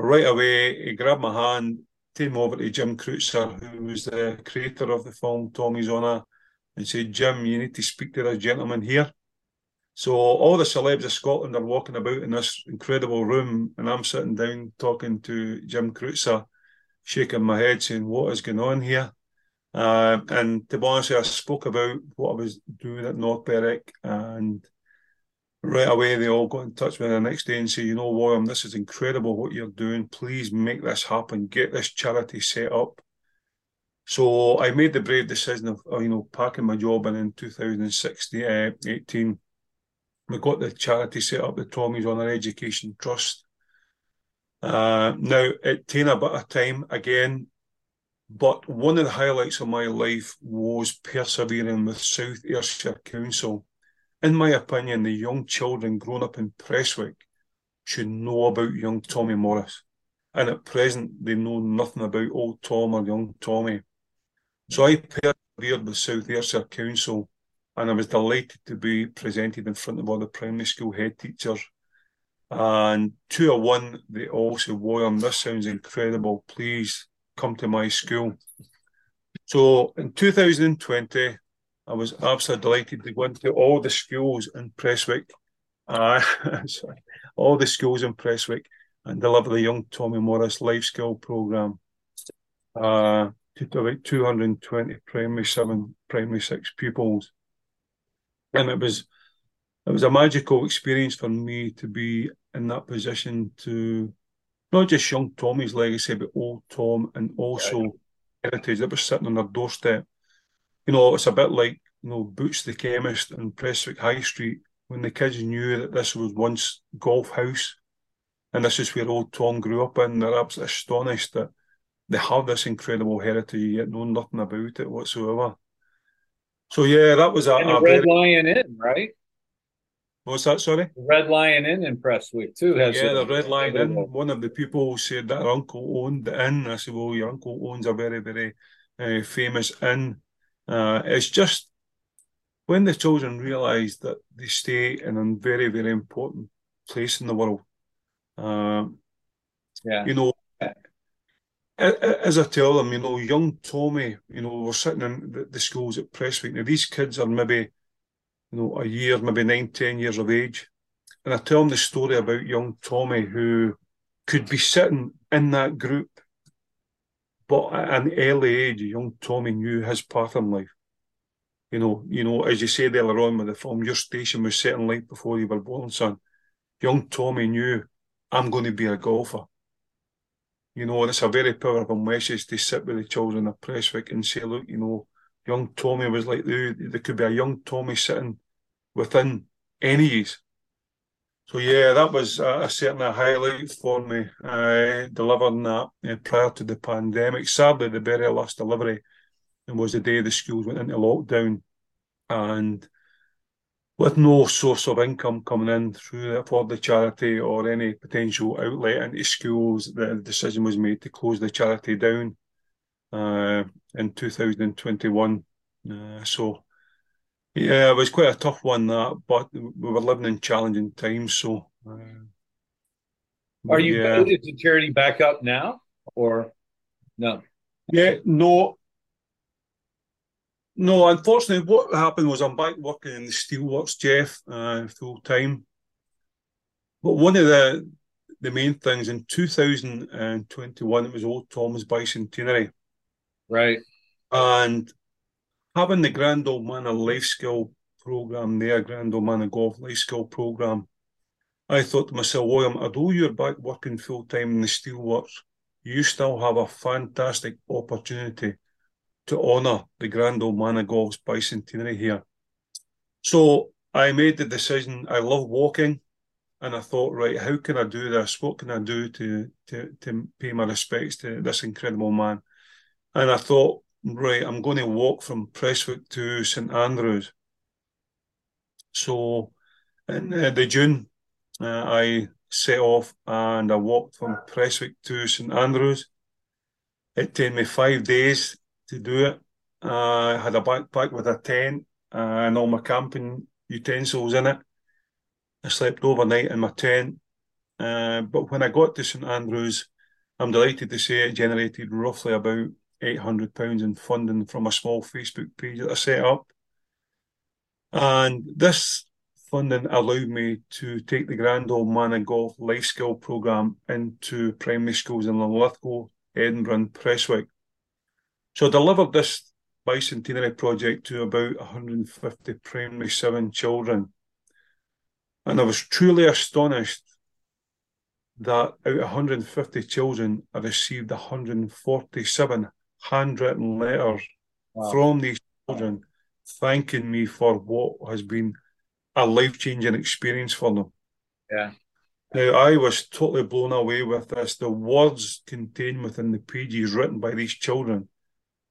right away, he grabbed my hand, came over to Jim Kreutzer, who was the creator of the film Tommy's Honour, and said, Jim, you need to speak to this gentleman here. So all the celebs of Scotland are walking about in this incredible room, and I'm sitting down talking to Jim Kreutzer, shaking my head, saying, "What is going on here?" Uh, and to be honest, I spoke about what I was doing at North Berwick and right away they all got in touch with me the next day and say, you know, William, this is incredible what you're doing. Please make this happen. Get this charity set up. So I made the brave decision of, you know, packing my job in in 2016, uh, 18. We got the charity set up, the Tommy's On Honour Education Trust. Uh, now, it took a bit of time again, but one of the highlights of my life was persevering with South Ayrshire Council in my opinion, the young children growing up in Prestwick should know about young Tommy Morris. And at present, they know nothing about old Tom or young Tommy. So I persevered with South Ayrshire Council and I was delighted to be presented in front of all the primary school head teachers. And two or one, they all said, William, this sounds incredible. Please come to my school. So in 2020, I was absolutely delighted to go into all the schools in Prestwick, uh, sorry, all the schools in Prestwick and deliver the Young Tommy Morris Life Skill Programme uh, to about 220 primary seven, primary six pupils. And it was it was a magical experience for me to be in that position to not just young Tommy's legacy, but old Tom and also heritage that was sitting on their doorstep. You know, it's a bit like, you know, Boots the Chemist and Prestwick High Street when the kids knew that this was once Golf House and this is where old Tom grew up in. They're absolutely astonished that they have this incredible heritage, yet know nothing about it whatsoever. So yeah, that was a, a Red very... Lion Inn, right? What's that? Sorry, the Red Lion Inn in Prestwick too has. Yeah, a, the Red Lion Inn. One of the people said that her uncle owned the inn. I said, "Well, your uncle owns a very, very uh, famous inn." Uh, it's just when the children realise that they stay in a very, very important place in the world. Uh, yeah, you know, as I tell them, you know, young Tommy, you know, we're sitting in the, schools at Prestwick. Now, these kids are maybe, you know, a year, maybe nine, ten years of age. And I tell them the story about young Tommy who could be sitting in that group, but at an early age, young Tommy knew his path in life. You know, you know, as you said earlier on with the film, your station was set in before you were born, son. Young Tommy knew, I'm going to be a golfer. You know, it's a very powerful message to sit with the children of Prestwick and say, look, you know, young Tommy was like, there, could be a young Tommy sitting within any age. So yeah, that was a, certainly a highlight for me, uh, delivering that uh, prior to the pandemic. Sadly, the very last delivery was the day the schools went into lockdown, and with no source of income coming in through for the charity or any potential outlet into schools, the decision was made to close the charity down uh, in 2021. Uh, so, yeah, it was quite a tough one that, but we were living in challenging times. So, uh, are you yeah. is the charity back up now or no? Yeah, no. No, unfortunately, what happened was I'm back working in the steelworks, Jeff, uh, full time. But one of the the main things in 2021, it was Old Tom's Bicentenary. Right. And having the Grand Old Manor Life Skill program there, Grand Old Manor Golf Life Skill program, I thought to myself, William, although you're back working full time in the steelworks, you still have a fantastic opportunity to honour the Grand Old Man of Golf's bicentenary here. So I made the decision. I love walking, and I thought, right, how can I do this? What can I do to to to pay my respects to this incredible man? And I thought, right, I'm going to walk from Prestwick to St Andrews. So in uh, the June, uh, I set off and I walked from Prestwick to St Andrews. It took me five days to do it. Uh, I had a backpack with a tent and all my camping utensils in it. I slept overnight in my tent. Uh, but when I got to St Andrews, I'm delighted to say it generated roughly about £800 in funding from a small Facebook page that I set up. And this funding allowed me to take the Grand Old Man and Golf Life Skill Programme into primary schools in Linlithgow, Edinburgh, and Prestwick. So I delivered this bicentenary project to about 150 primary seven children. And I was truly astonished that out of 150 children, I received 147 handwritten letters wow. from these children thanking me for what has been a life changing experience for them. Yeah. Now, I was totally blown away with this. The words contained within the pages written by these children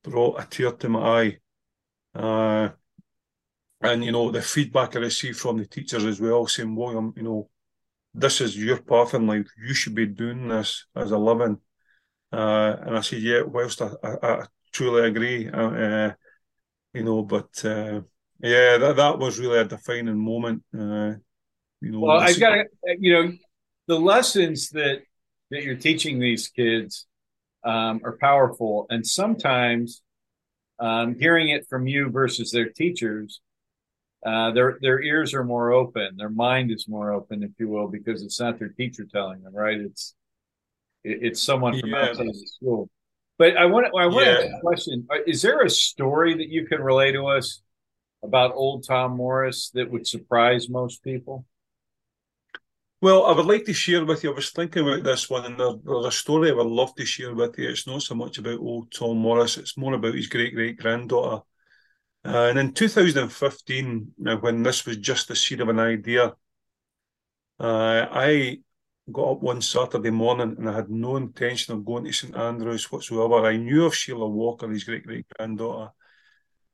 brought a tear to my eye. Uh, and, you know, the feedback I received from the teachers as well, saying, William, you know, this is your path in life. You should be doing this as a living. Uh, and I said, yeah, whilst I, I, I truly agree, uh, you know, but uh, yeah, that, that was really a defining moment. Uh, you know, well, I've got you know, the lessons that that you're teaching these kids um, are powerful, and sometimes um, hearing it from you versus their teachers, uh, their their ears are more open, their mind is more open, if you will, because it's not their teacher telling them, right? It's it, it's someone from yeah. outside the school. But I want to, I want yeah. to ask a question: uh, Is there a story that you can relay to us about old Tom Morris that would surprise most people? Well, I would like to share with you. I was thinking about this one, and there's a story I would love to share with you. It's not so much about old Tom Morris; it's more about his great great granddaughter. Uh, and in 2015, when this was just the seed of an idea, uh, I got up one Saturday morning and I had no intention of going to St Andrews whatsoever. I knew of Sheila Walker, his great great granddaughter,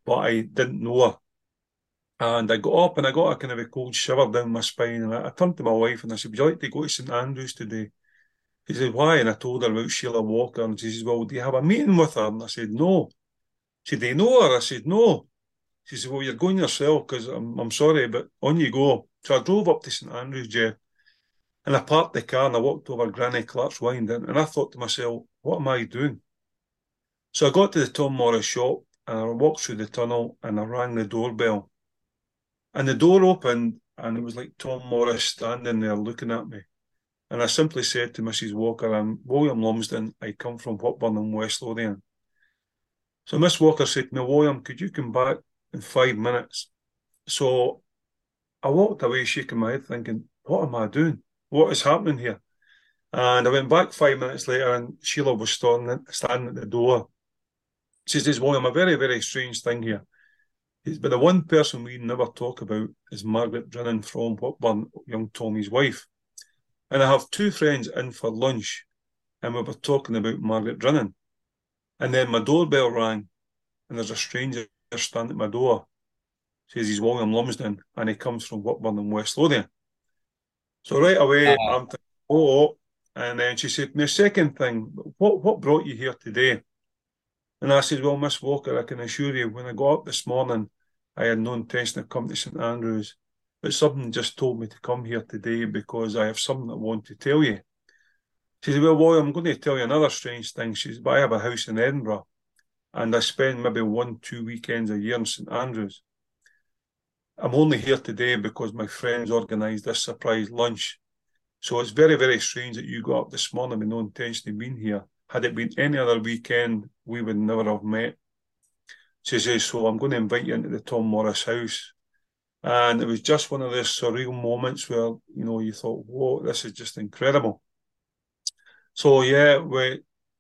but I didn't know her. And I got up and I got a kind of a cold shiver down my spine. And I, I turned to my wife and I said, Would you like to go to St Andrews today? She said, Why? And I told her about Sheila Walker. And she says, Well, do you have a meeting with her? And I said, No. She said, Do you know her? I said, No. She said, Well, you're going yourself because I'm, I'm sorry, but on you go. So I drove up to St Andrews, Jeff, and I parked the car and I walked over Granny Clark's Wynd And I thought to myself, What am I doing? So I got to the Tom Morris shop and I walked through the tunnel and I rang the doorbell. And the door opened, and it was like Tom Morris standing there looking at me. And I simply said to Mrs. Walker, I'm William Lumsden. I come from Whitburn in West Lothian. So Miss Walker said to me, William, could you come back in five minutes? So I walked away shaking my head thinking, what am I doing? What is happening here? And I went back five minutes later and Sheila was standing, standing at the door. She says, William, a very, very strange thing here. But the one person we never talk about is Margaret Drinnen from Whitburn, young Tommy's wife. And I have two friends in for lunch, and we were talking about Margaret Drinnen. And then my doorbell rang, and there's a stranger standing at my door. Says he's William Lumsden, and he comes from Whitburn in West Lothian. So right away, uh-huh. I'm thinking, oh, oh, and then she said, "The second thing, what what brought you here today?" And I said, Well, Miss Walker, I can assure you, when I got up this morning, I had no intention of coming to St Andrews, but something just told me to come here today because I have something I want to tell you. She said, Well, boy, I'm going to tell you another strange thing. She said, But I have a house in Edinburgh and I spend maybe one, two weekends a year in St Andrews. I'm only here today because my friends organised this surprise lunch. So it's very, very strange that you got up this morning with no intention of being here. Had it been any other weekend, we would never have met. She says, So I'm going to invite you into the Tom Morris house. And it was just one of those surreal moments where, you know, you thought, whoa, this is just incredible. So, yeah, we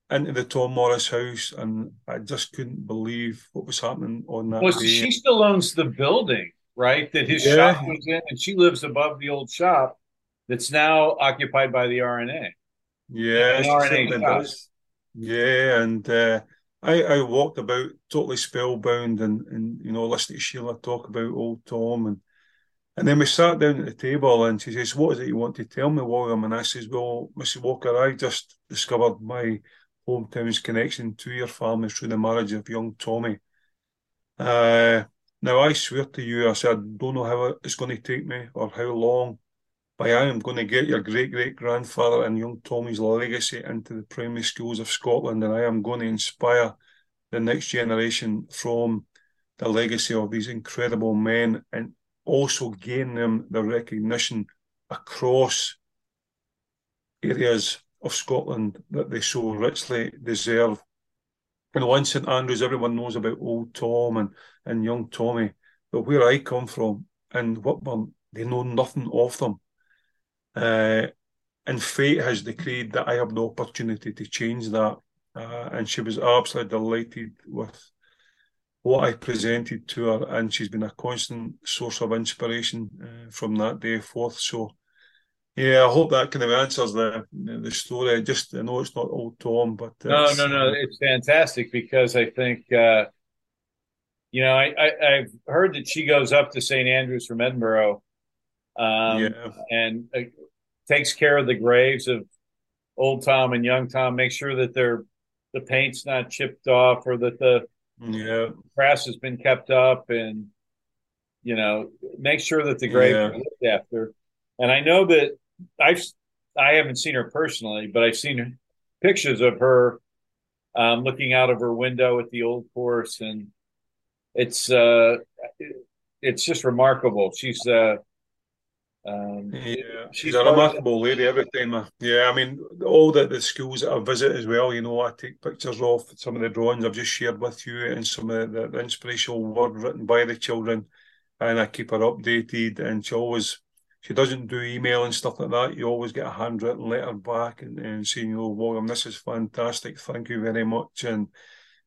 into the Tom Morris house, and I just couldn't believe what was happening on that. Well, day. she still owns the building, right? That his yeah. shop was in, and she lives above the old shop that's now occupied by the R&A. Yeah, R&A yeah, and uh, I, I walked about totally spellbound and, and you know, listening to Sheila talk about old Tom and and then we sat down at the table and she says, What is it you want to tell me, William? And I says, Well, Mrs. Walker, I just discovered my hometown's connection to your family through the marriage of young Tommy. Uh, now, I swear to you, I said, I don't know how it's going to take me or how long, but I am going to get your great great grandfather and young Tommy's legacy into the primary schools of Scotland, and I am going to inspire the next generation from the legacy of these incredible men and also gain them the recognition across areas of Scotland that they so richly deserve. And once St Andrews, everyone knows about old Tom and, and young Tommy, but where I come from and Whitburn, they know nothing of them. Uh, and fate has decreed that I have the opportunity to change that. Uh, and she was absolutely delighted with what I presented to her, and she's been a constant source of inspiration uh, from that day forth. So, yeah, I hope that kind of answers the the story. I just I know it's not old Tom, but no, no, no, it's fantastic because I think uh, you know I, I have heard that she goes up to St Andrews from Edinburgh, um, yeah. and uh, takes care of the graves of old Tom and young Tom, make sure that they're the paint's not chipped off or that the yeah. grass has been kept up and you know make sure that the graves yeah. are looked after. And I know that I've I haven't seen her personally, but I've seen pictures of her um, looking out of her window at the old course, and it's uh, it's just remarkable. She's uh, um, yeah, she's a remarkable lady every time. I, yeah, I mean, all the, the schools that I visit as well, you know, I take pictures of some of the drawings I've just shared with you and some of the, the inspirational words written by the children, and I keep her updated. And she always, she doesn't do email and stuff like that. You always get a handwritten letter back and, and saying, you know, William, this is fantastic. Thank you very much. And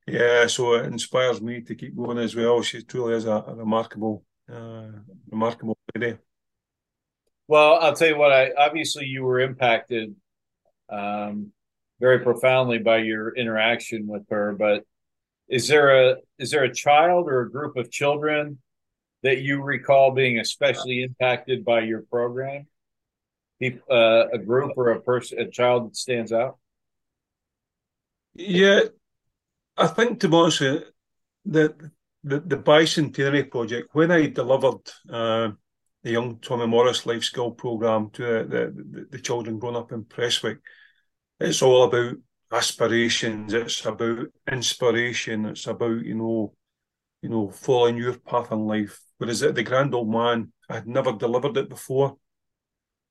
yeah, so it inspires me to keep going as well. She truly is a, a remarkable, uh, remarkable lady. Well, I'll tell you what. I obviously you were impacted um, very profoundly by your interaction with her. But is there a is there a child or a group of children that you recall being especially impacted by your program? Uh, a group or a person, a child that stands out? Yeah, I think to be honest, the the the Bicentenary project when I delivered. Uh, the young Tommy Morris life skill program to the, the, the children growing up in Prestwick. It's all about aspirations. It's about inspiration. It's about you know, you know, following your path in life. Whereas at the grand old man, I had never delivered it before,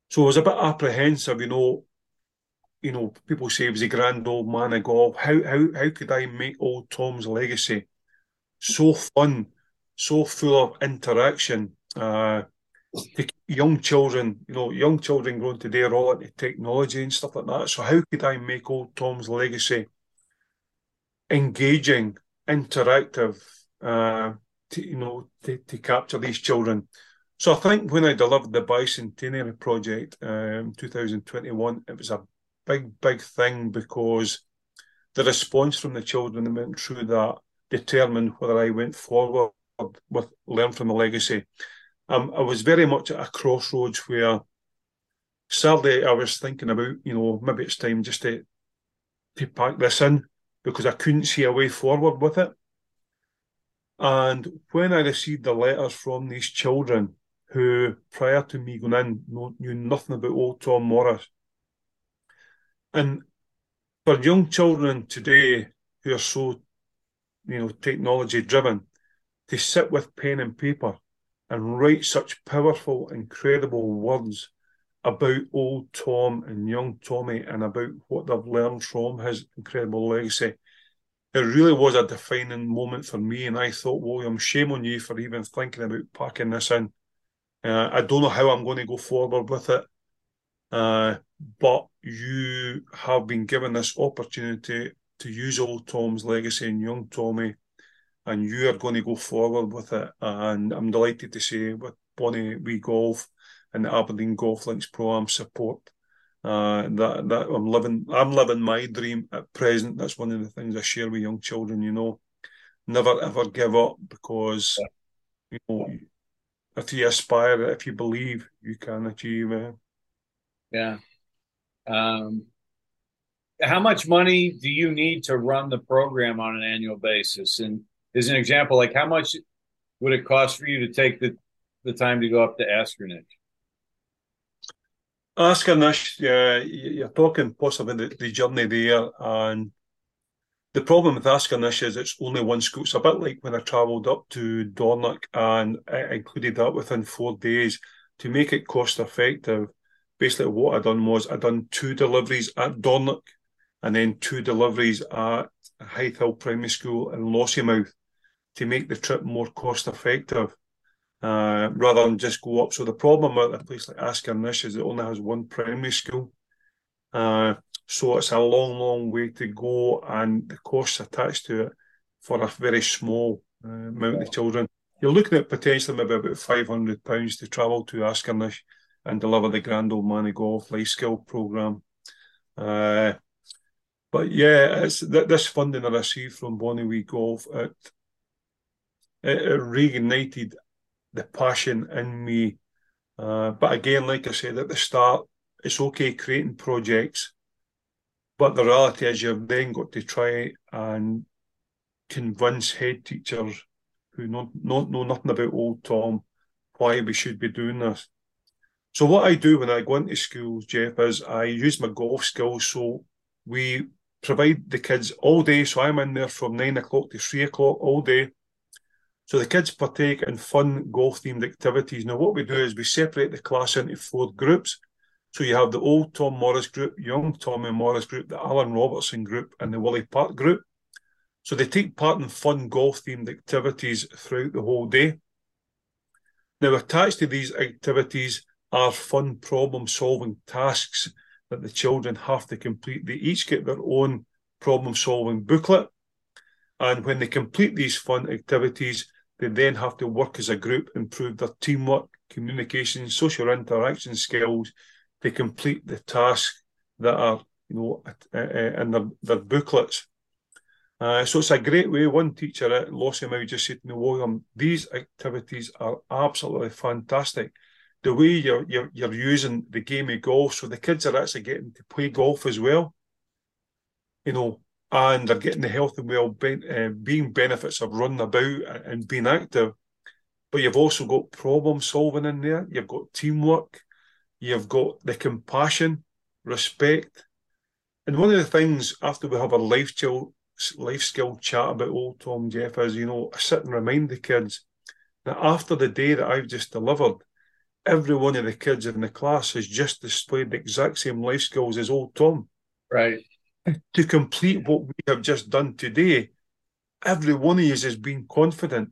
so I was a bit apprehensive. You know, you know, people say he was a grand old man of golf. How how how could I make old Tom's legacy so fun, so full of interaction? Uh, young children, you know, young children growing today are all into technology and stuff like that. So how could I make old Tom's legacy engaging, interactive, uh, to, you know, to, to capture these children? So I think when I delivered the bicentenary project um 2021, it was a big, big thing because the response from the children that went through that determined whether I went forward with Learn from the Legacy um, I was very much at a crossroads where sadly I was thinking about, you know, maybe it's time just to to pack this in because I couldn't see a way forward with it. And when I received the letters from these children who, prior to me going in, knew nothing about old Tom Morris, and for young children today who are so, you know, technology driven, to sit with pen and paper and write such powerful, incredible words about old Tom and young Tommy and about what they've learned from his incredible legacy. It really was a defining moment for me, and I thought, William, shame on you for even thinking about packing this in. Uh, I don't know how I'm going to go forward with it, uh, but you have been given this opportunity to use old Tom's legacy and young Tommy and you are going to go forward with it. And I'm delighted to say with Bonnie Wee Golf and the Aberdeen Golf Links Pro Am support uh, that that I'm living I'm living my dream at present. That's one of the things I share with young children. You know, never ever give up because you know if you aspire, if you believe, you can achieve. it. yeah. Um, how much money do you need to run the program on an annual basis? And as an example, like how much would it cost for you to take the, the time to go up to Askernish? Askernish, uh, yeah, you're talking possibly the, the journey there, and the problem with Askernish is it's only one school. It's a bit like when I travelled up to Dornoch and I included that within four days to make it cost effective. Basically, what I done was I done two deliveries at Dornoch and then two deliveries at Hythe Hill Primary School in Lossiemouth to make the trip more cost effective uh, rather than just go up. So the problem with a place like Askernish is it only has one primary school. Uh, so it's a long, long way to go, and the costs attached to it for a very small uh, amount of children. You're looking at potentially maybe about five hundred pounds to travel to Askernish and deliver the Grand Old Man Golf Life Skill Program. Uh, but yeah, it's th- this funding I received from Bonnie Wee Golf. It it, it reignited the passion in me. Uh, but again, like I said at the start, it's okay creating projects, but the reality is you've then got to try and convince head teachers who don't, don't know nothing about old Tom why we should be doing this. So what I do when I go into schools, Jeff, is I use my golf skills. So we provide the kids all day. So I'm in there from nine o'clock to three o'clock all day. So the kids partake in fun golf themed activities. Now, what we do is we separate the class into four groups. So you have the old Tom Morris group, young Tommy Morris group, the Allan Robertson group, and the Willie Park group. So they take part in fun golf themed activities throughout the whole day. Now, attached to these activities are fun problem solving tasks that the children have to complete. They each get their own problem solving booklet. And when they complete these fun activities, they then have to work as a group, improve their teamwork, communication, social interaction skills to complete the tasks that are, you know, in their, their booklets. Uh, so it's a great way. One teacher at Lossiemouth just said me, William, these activities are absolutely fantastic. The way you're, you're, you're using the game of golf, so the kids are actually getting to play golf as well, you know, and they're getting the health and well uh, being benefits of running about and being active. But you've also got problem solving in there. You've got teamwork. You've got the compassion, respect. And one of the things after we have a life chill, life skill chat about old Tom Jeff is, you know, I sit and remind the kids that after the day that I've just delivered, every one of the kids in the class has just displayed the exact same life skills as old Tom. Right. To complete what we have just done today, every one of you has been confident.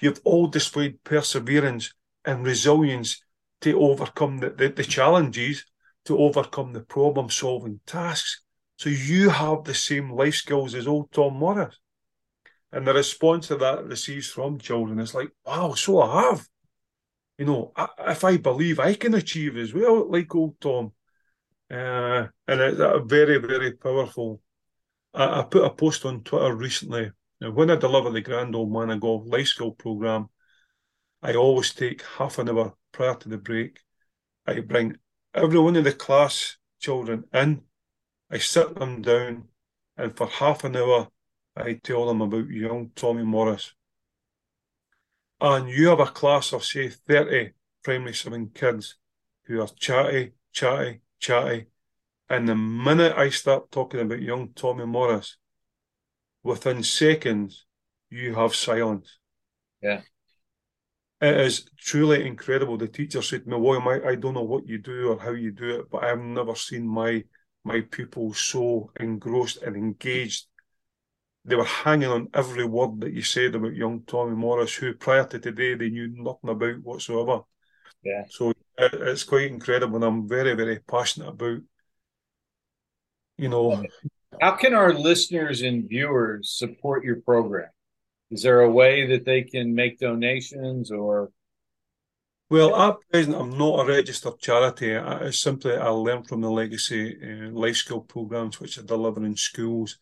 You've all displayed perseverance and resilience to overcome the, the, the challenges, to overcome the problem solving tasks. So you have the same life skills as old Tom Morris. And the response to that receives from children is like, wow, so I have. You know, I, if I believe I can achieve as well, like old Tom. Uh, and it's a very, very powerful. I, I, put a post on Twitter recently. Now, when I deliver the Grand Old Man of Golf Life Skill Program, I always take half an hour prior to the break. I bring every one of the class children in I sit them down, and for half an hour, I tell them about young Tommy Morris. And you have a class of, say, 30 primary seven kids who are chatty, chatty, chatty. And the minute I start talking about young Tommy Morris, within seconds, you have silence. Yeah. It is truly incredible. The teacher said to me, William, I, I don't know what you do or how you do it, but I've never seen my my pupils so engrossed and engaged. They were hanging on every word that you said about young Tommy Morris, who prior to today they knew nothing about whatsoever. Yeah. So it's quite incredible, and I'm very, very passionate about. You know, how can our listeners and viewers support your program? Is there a way that they can make donations or well, at present, I'm not a registered charity. I, simply I learned from the legacy uh, life skill programs which are delivered in schools.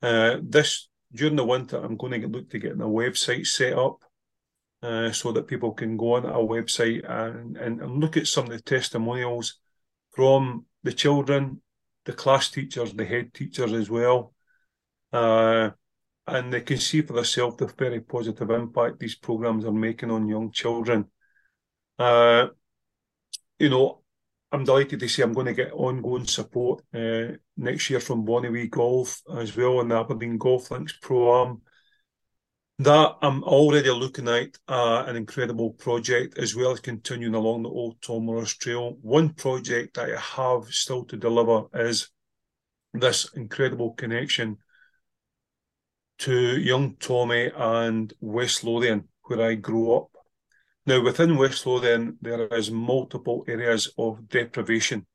Uh, this during the winter, I'm going to get, look to getting a website set up uh, so that people can go on our website and, and, and look at some of the testimonials from the children, the class teachers, the head teachers as well. Uh, and they can see for themselves the very positive impact these programs are making on young children. Uh, you know, I'm delighted to say I'm going to get ongoing support uh, next year from Bonnie Wee Golf as well and the Aberdeen Golf Links Pro Am. That I'm already looking at uh, an incredible project as well as continuing along the old Tom Morris Trail. One project that I have still to deliver is this incredible connection to young Tommy and West Lothian, where I grew up. Now, within West Lothian, there is multiple areas of deprivation.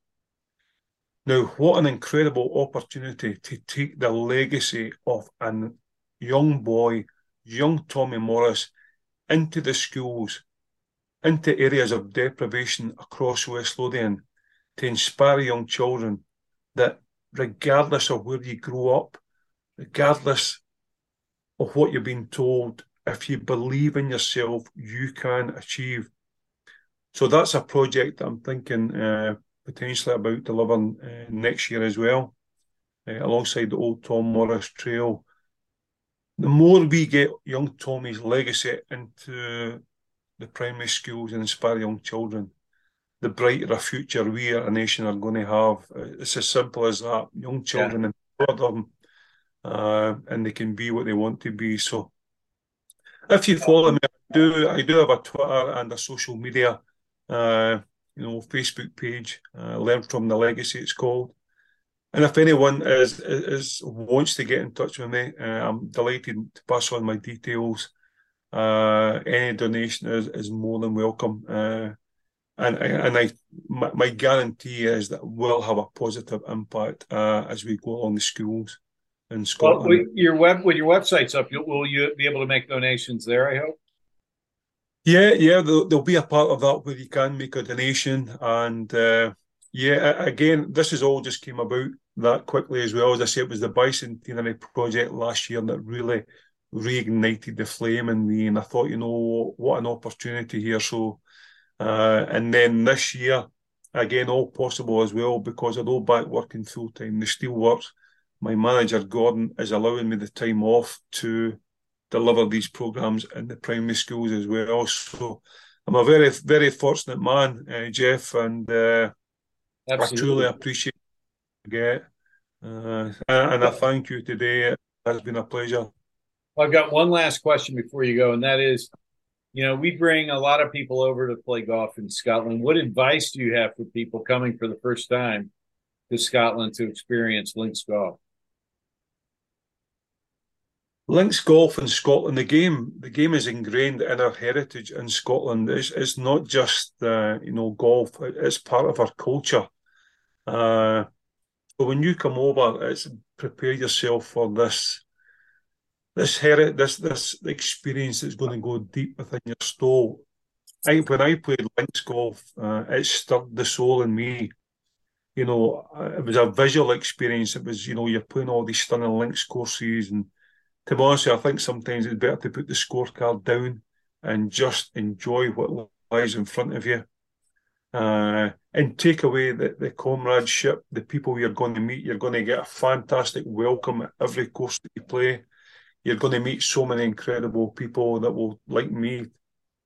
Now, what an incredible opportunity to take the legacy of a young boy, young Tommy Morris, into the schools, into areas of deprivation across West Lothian to inspire young children that regardless of where you grow up, regardless of what you've been told if you believe in yourself, you can achieve. So that's a project that I'm thinking uh, potentially about delivering uh, next year as well, uh, alongside the old Tom Morris Trail. The more we get young Tommy's legacy into the primary schools and inspire young children, the brighter a future we as a nation are going to have. It's as simple as that. Young children yeah. and of them uh, and they can be what they want to be. So, if you follow me, I do I do have a Twitter and a social media, uh, you know, Facebook page. Uh, Learn from the legacy, it's called. And if anyone is, is wants to get in touch with me, uh, I'm delighted to pass on my details. Uh, any donation is, is more than welcome. Uh, and and I my, my, guarantee is that we'll have a positive impact uh, as we go along the schools in Scotland. Well, your web when your website's up, You will you be able to make donations there? I hope. Yeah, yeah, there'll, there'll be a part of that where you can make a donation, and uh, yeah, again, this has all just came about that quickly as well. As I say, it was the bicentenary project last year that really reignited the flame in me, and I thought, you know, what an opportunity here. So uh, and then this year, again, all possible as well, because i although back working full time, the steelworks, my manager Gordon is allowing me the time off to deliver these programs in the primary schools as well. So I'm a very, very fortunate man, uh, Jeff, and uh, I truly appreciate it. Uh, and I thank you today. It has been a pleasure. I've got one last question before you go, and that is you know, we bring a lot of people over to play golf in Scotland. What advice do you have for people coming for the first time to Scotland to experience links golf? Links golf in Scotland, the game, the game is ingrained in our heritage in Scotland. It's, it's not just uh, you know golf; it's part of our culture. Uh, when you come over, it's prepare yourself for this this heri- this this experience that's going to go deep within your soul. I when I played links golf, uh, it stirred the soul in me. You know, it was a visual experience. It was, you know, you're playing all these stunning links courses, and to be honest, I think sometimes it's better to put the scorecard down and just enjoy what lies in front of you. Uh, and take away the, the comradeship, the people you're going to meet. You're going to get a fantastic welcome at every course that you play you're going to meet so many incredible people that will, like me,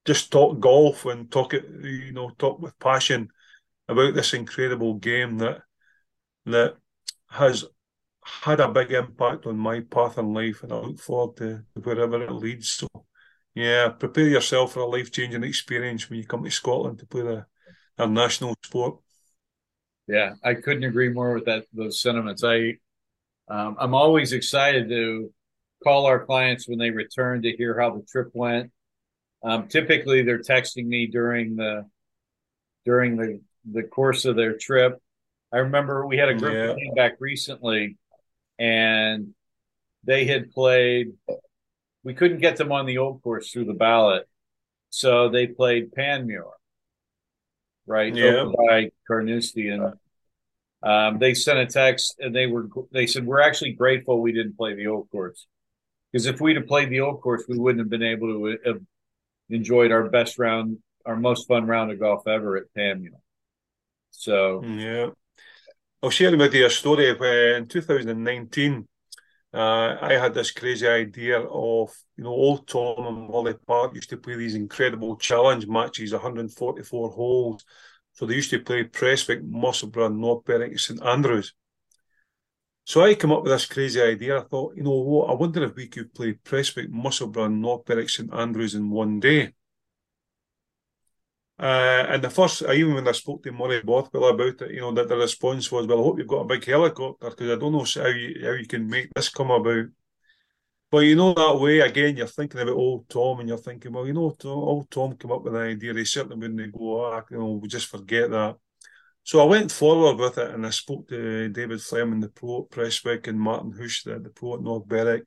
just talk golf and talk it, you know, talk with passion about this incredible game that that has had a big impact on my path in life, and I look forward to wherever it leads. So, yeah, prepare yourself for a life changing experience when you come to Scotland to play the our national sport. Yeah, I couldn't agree more with that those sentiments. I um, I'm always excited to call our clients when they return to hear how the trip went. Um, typically, they're texting me during the during the the course of their trip. I remember we had a group yeah. that came back recently, and they had played. We couldn't get them on the old course through the ballot, so they played Panmure, right? Yeah. By Carnoustie, and um, they sent a text, and they were they said we're actually grateful we didn't play the old course because if we'd have played the old course, we wouldn't have been able to uh, have enjoyed our best round, our most fun round of golf ever at Panmure. So mm, yeah, I'll share with you a story. When uh, in 2019, uh, I had this crazy idea of you know old Tom and Morley Park used to play these incredible challenge matches, 144 holes. So they used to play Prestwick, Musselburgh, North Berwick, St Andrews. So I came up with this crazy idea. I thought, you know what, I wonder if we could play Prestwick, Musselburgh, North Berwick, St Andrews in one day. Uh, and the first, even when I spoke to Murray Bothwell about it, you know, that the response was, "Well, I hope you've got a big helicopter because I don't know how you how you can make this come about." But you know that way again, you're thinking about old Tom, and you're thinking, "Well, you know, old Tom came up with an idea. He certainly wouldn't go, ah, you know, we just forget that." So I went forward with it and I spoke to David Fleming, the pro at Prestwick, and Martin Hush, the, the pro at North Berwick.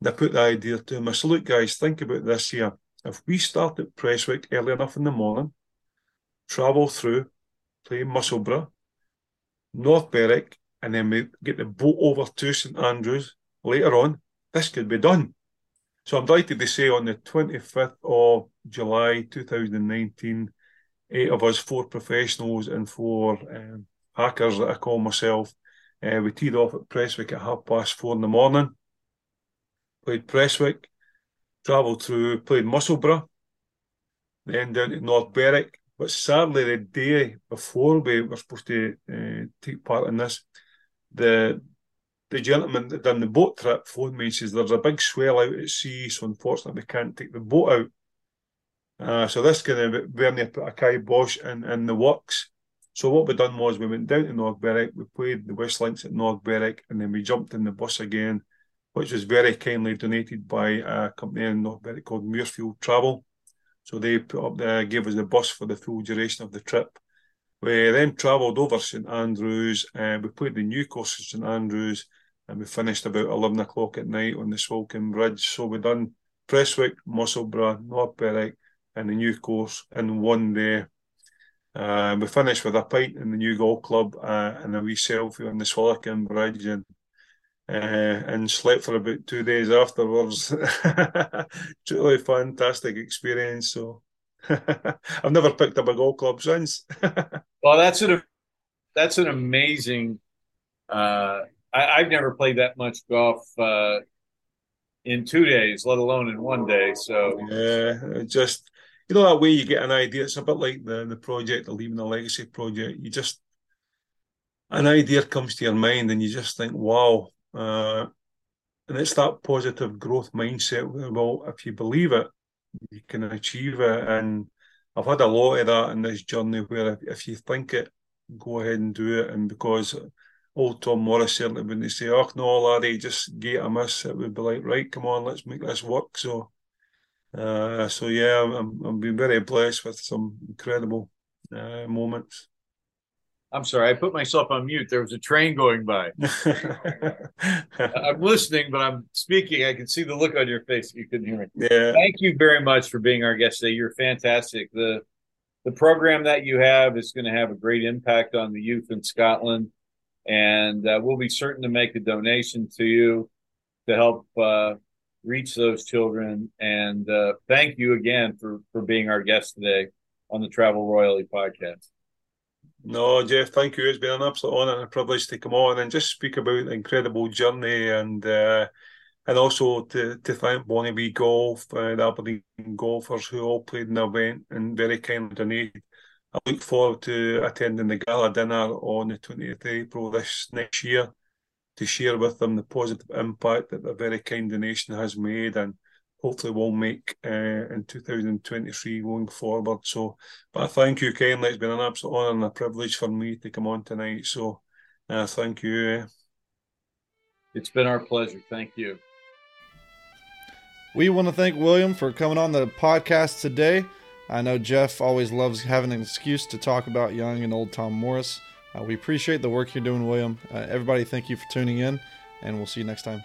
And I put the idea to him. I said, look, guys, think about this here. If we start at Prestwick early enough in the morning, travel through, play Musselburgh, North Berwick, and then we get the boat over to St Andrews later on, this could be done. So I'm delighted to say on the 25th of July 2019, eight of us, four professionals and four um, hackers that I call myself. Uh, we teed off at Prestwick at half past four in the morning. Played Prestwick, travelled through, played Musselburgh, then down to North Berwick. But sadly, the day before we were supposed to uh, take part in this, the the gentleman that done the boat trip phoned me and says there's a big swell out at sea, so unfortunately we can't take the boat out. Uh, so this kind of Bernie put a kibosh in, in the works. So what we done was we went down to North we played the West Links at North and then we jumped in the bus again, which was very kindly donated by a company in North called Muirfield Travel. So they put up the, gave us the bus for the full duration of the trip. We then travelled over St Andrews, and we played the new course at St Andrews, and we finished about 11 o'clock at night on the Swilcan Bridge. So we done Prestwick, Musselburgh, North Berwick, and the new course in one day. Uh, we finished with a pint in the new golf club uh, and a wee selfie on the Swilcan Bridge and uh, and slept for about two days afterwards. Truly fantastic experience. So I've never picked up a golf club since. well, that's an that's an amazing. Uh, I, have never played that much golf uh, in two days, let alone in one day. So yeah, just you know that way you get an idea. It's a bit like the the project, the Leaving a Legacy project. You just an idea comes to your mind, and you just think, "Wow!" Uh, and it's that positive growth mindset. Well, if you believe it, you can achieve it. And I've had a lot of that in this journey. Where if, if you think it, go ahead and do it. And because old Tom Morris certainly they say, "Oh no, laddie, just get a miss," it would be like, "Right, come on, let's make this work." So uh, so yeah, I'm, I'm been very blessed with some incredible uh, moments. I'm sorry, I put myself on mute. There was a train going by. I'm listening, but I'm speaking. I can see the look on your face. You couldn't hear me. Yeah. Thank you very much for being our guest today. You're fantastic. The the program that you have is going to have a great impact on the youth in Scotland, and uh, we'll be certain to make a donation to you to help uh, reach those children. And uh, thank you again for for being our guest today on the Travel Royally podcast. No, Jeff, thank you. It's been an absolute honour and a privilege to come on and just speak about the incredible journey and uh, and also to, to thank Bonnie Golf, uh, the Aberdeen golfers who all played in the event and very kindly donated. I look forward to attending the gala dinner on the 20th of April this next year to share with them the positive impact that the very kind donation has made and hopefully will make uh, in 2023 going forward. So, but I thank you kindly. It's been an absolute honour and a privilege for me to come on tonight. So, uh, thank you. It's been our pleasure. Thank you. We want to thank William for coming on the podcast today. I know Jeff always loves having an excuse to talk about young and old Tom Morris. Uh, we appreciate the work you're doing, William. Uh, everybody, thank you for tuning in, and we'll see you next time.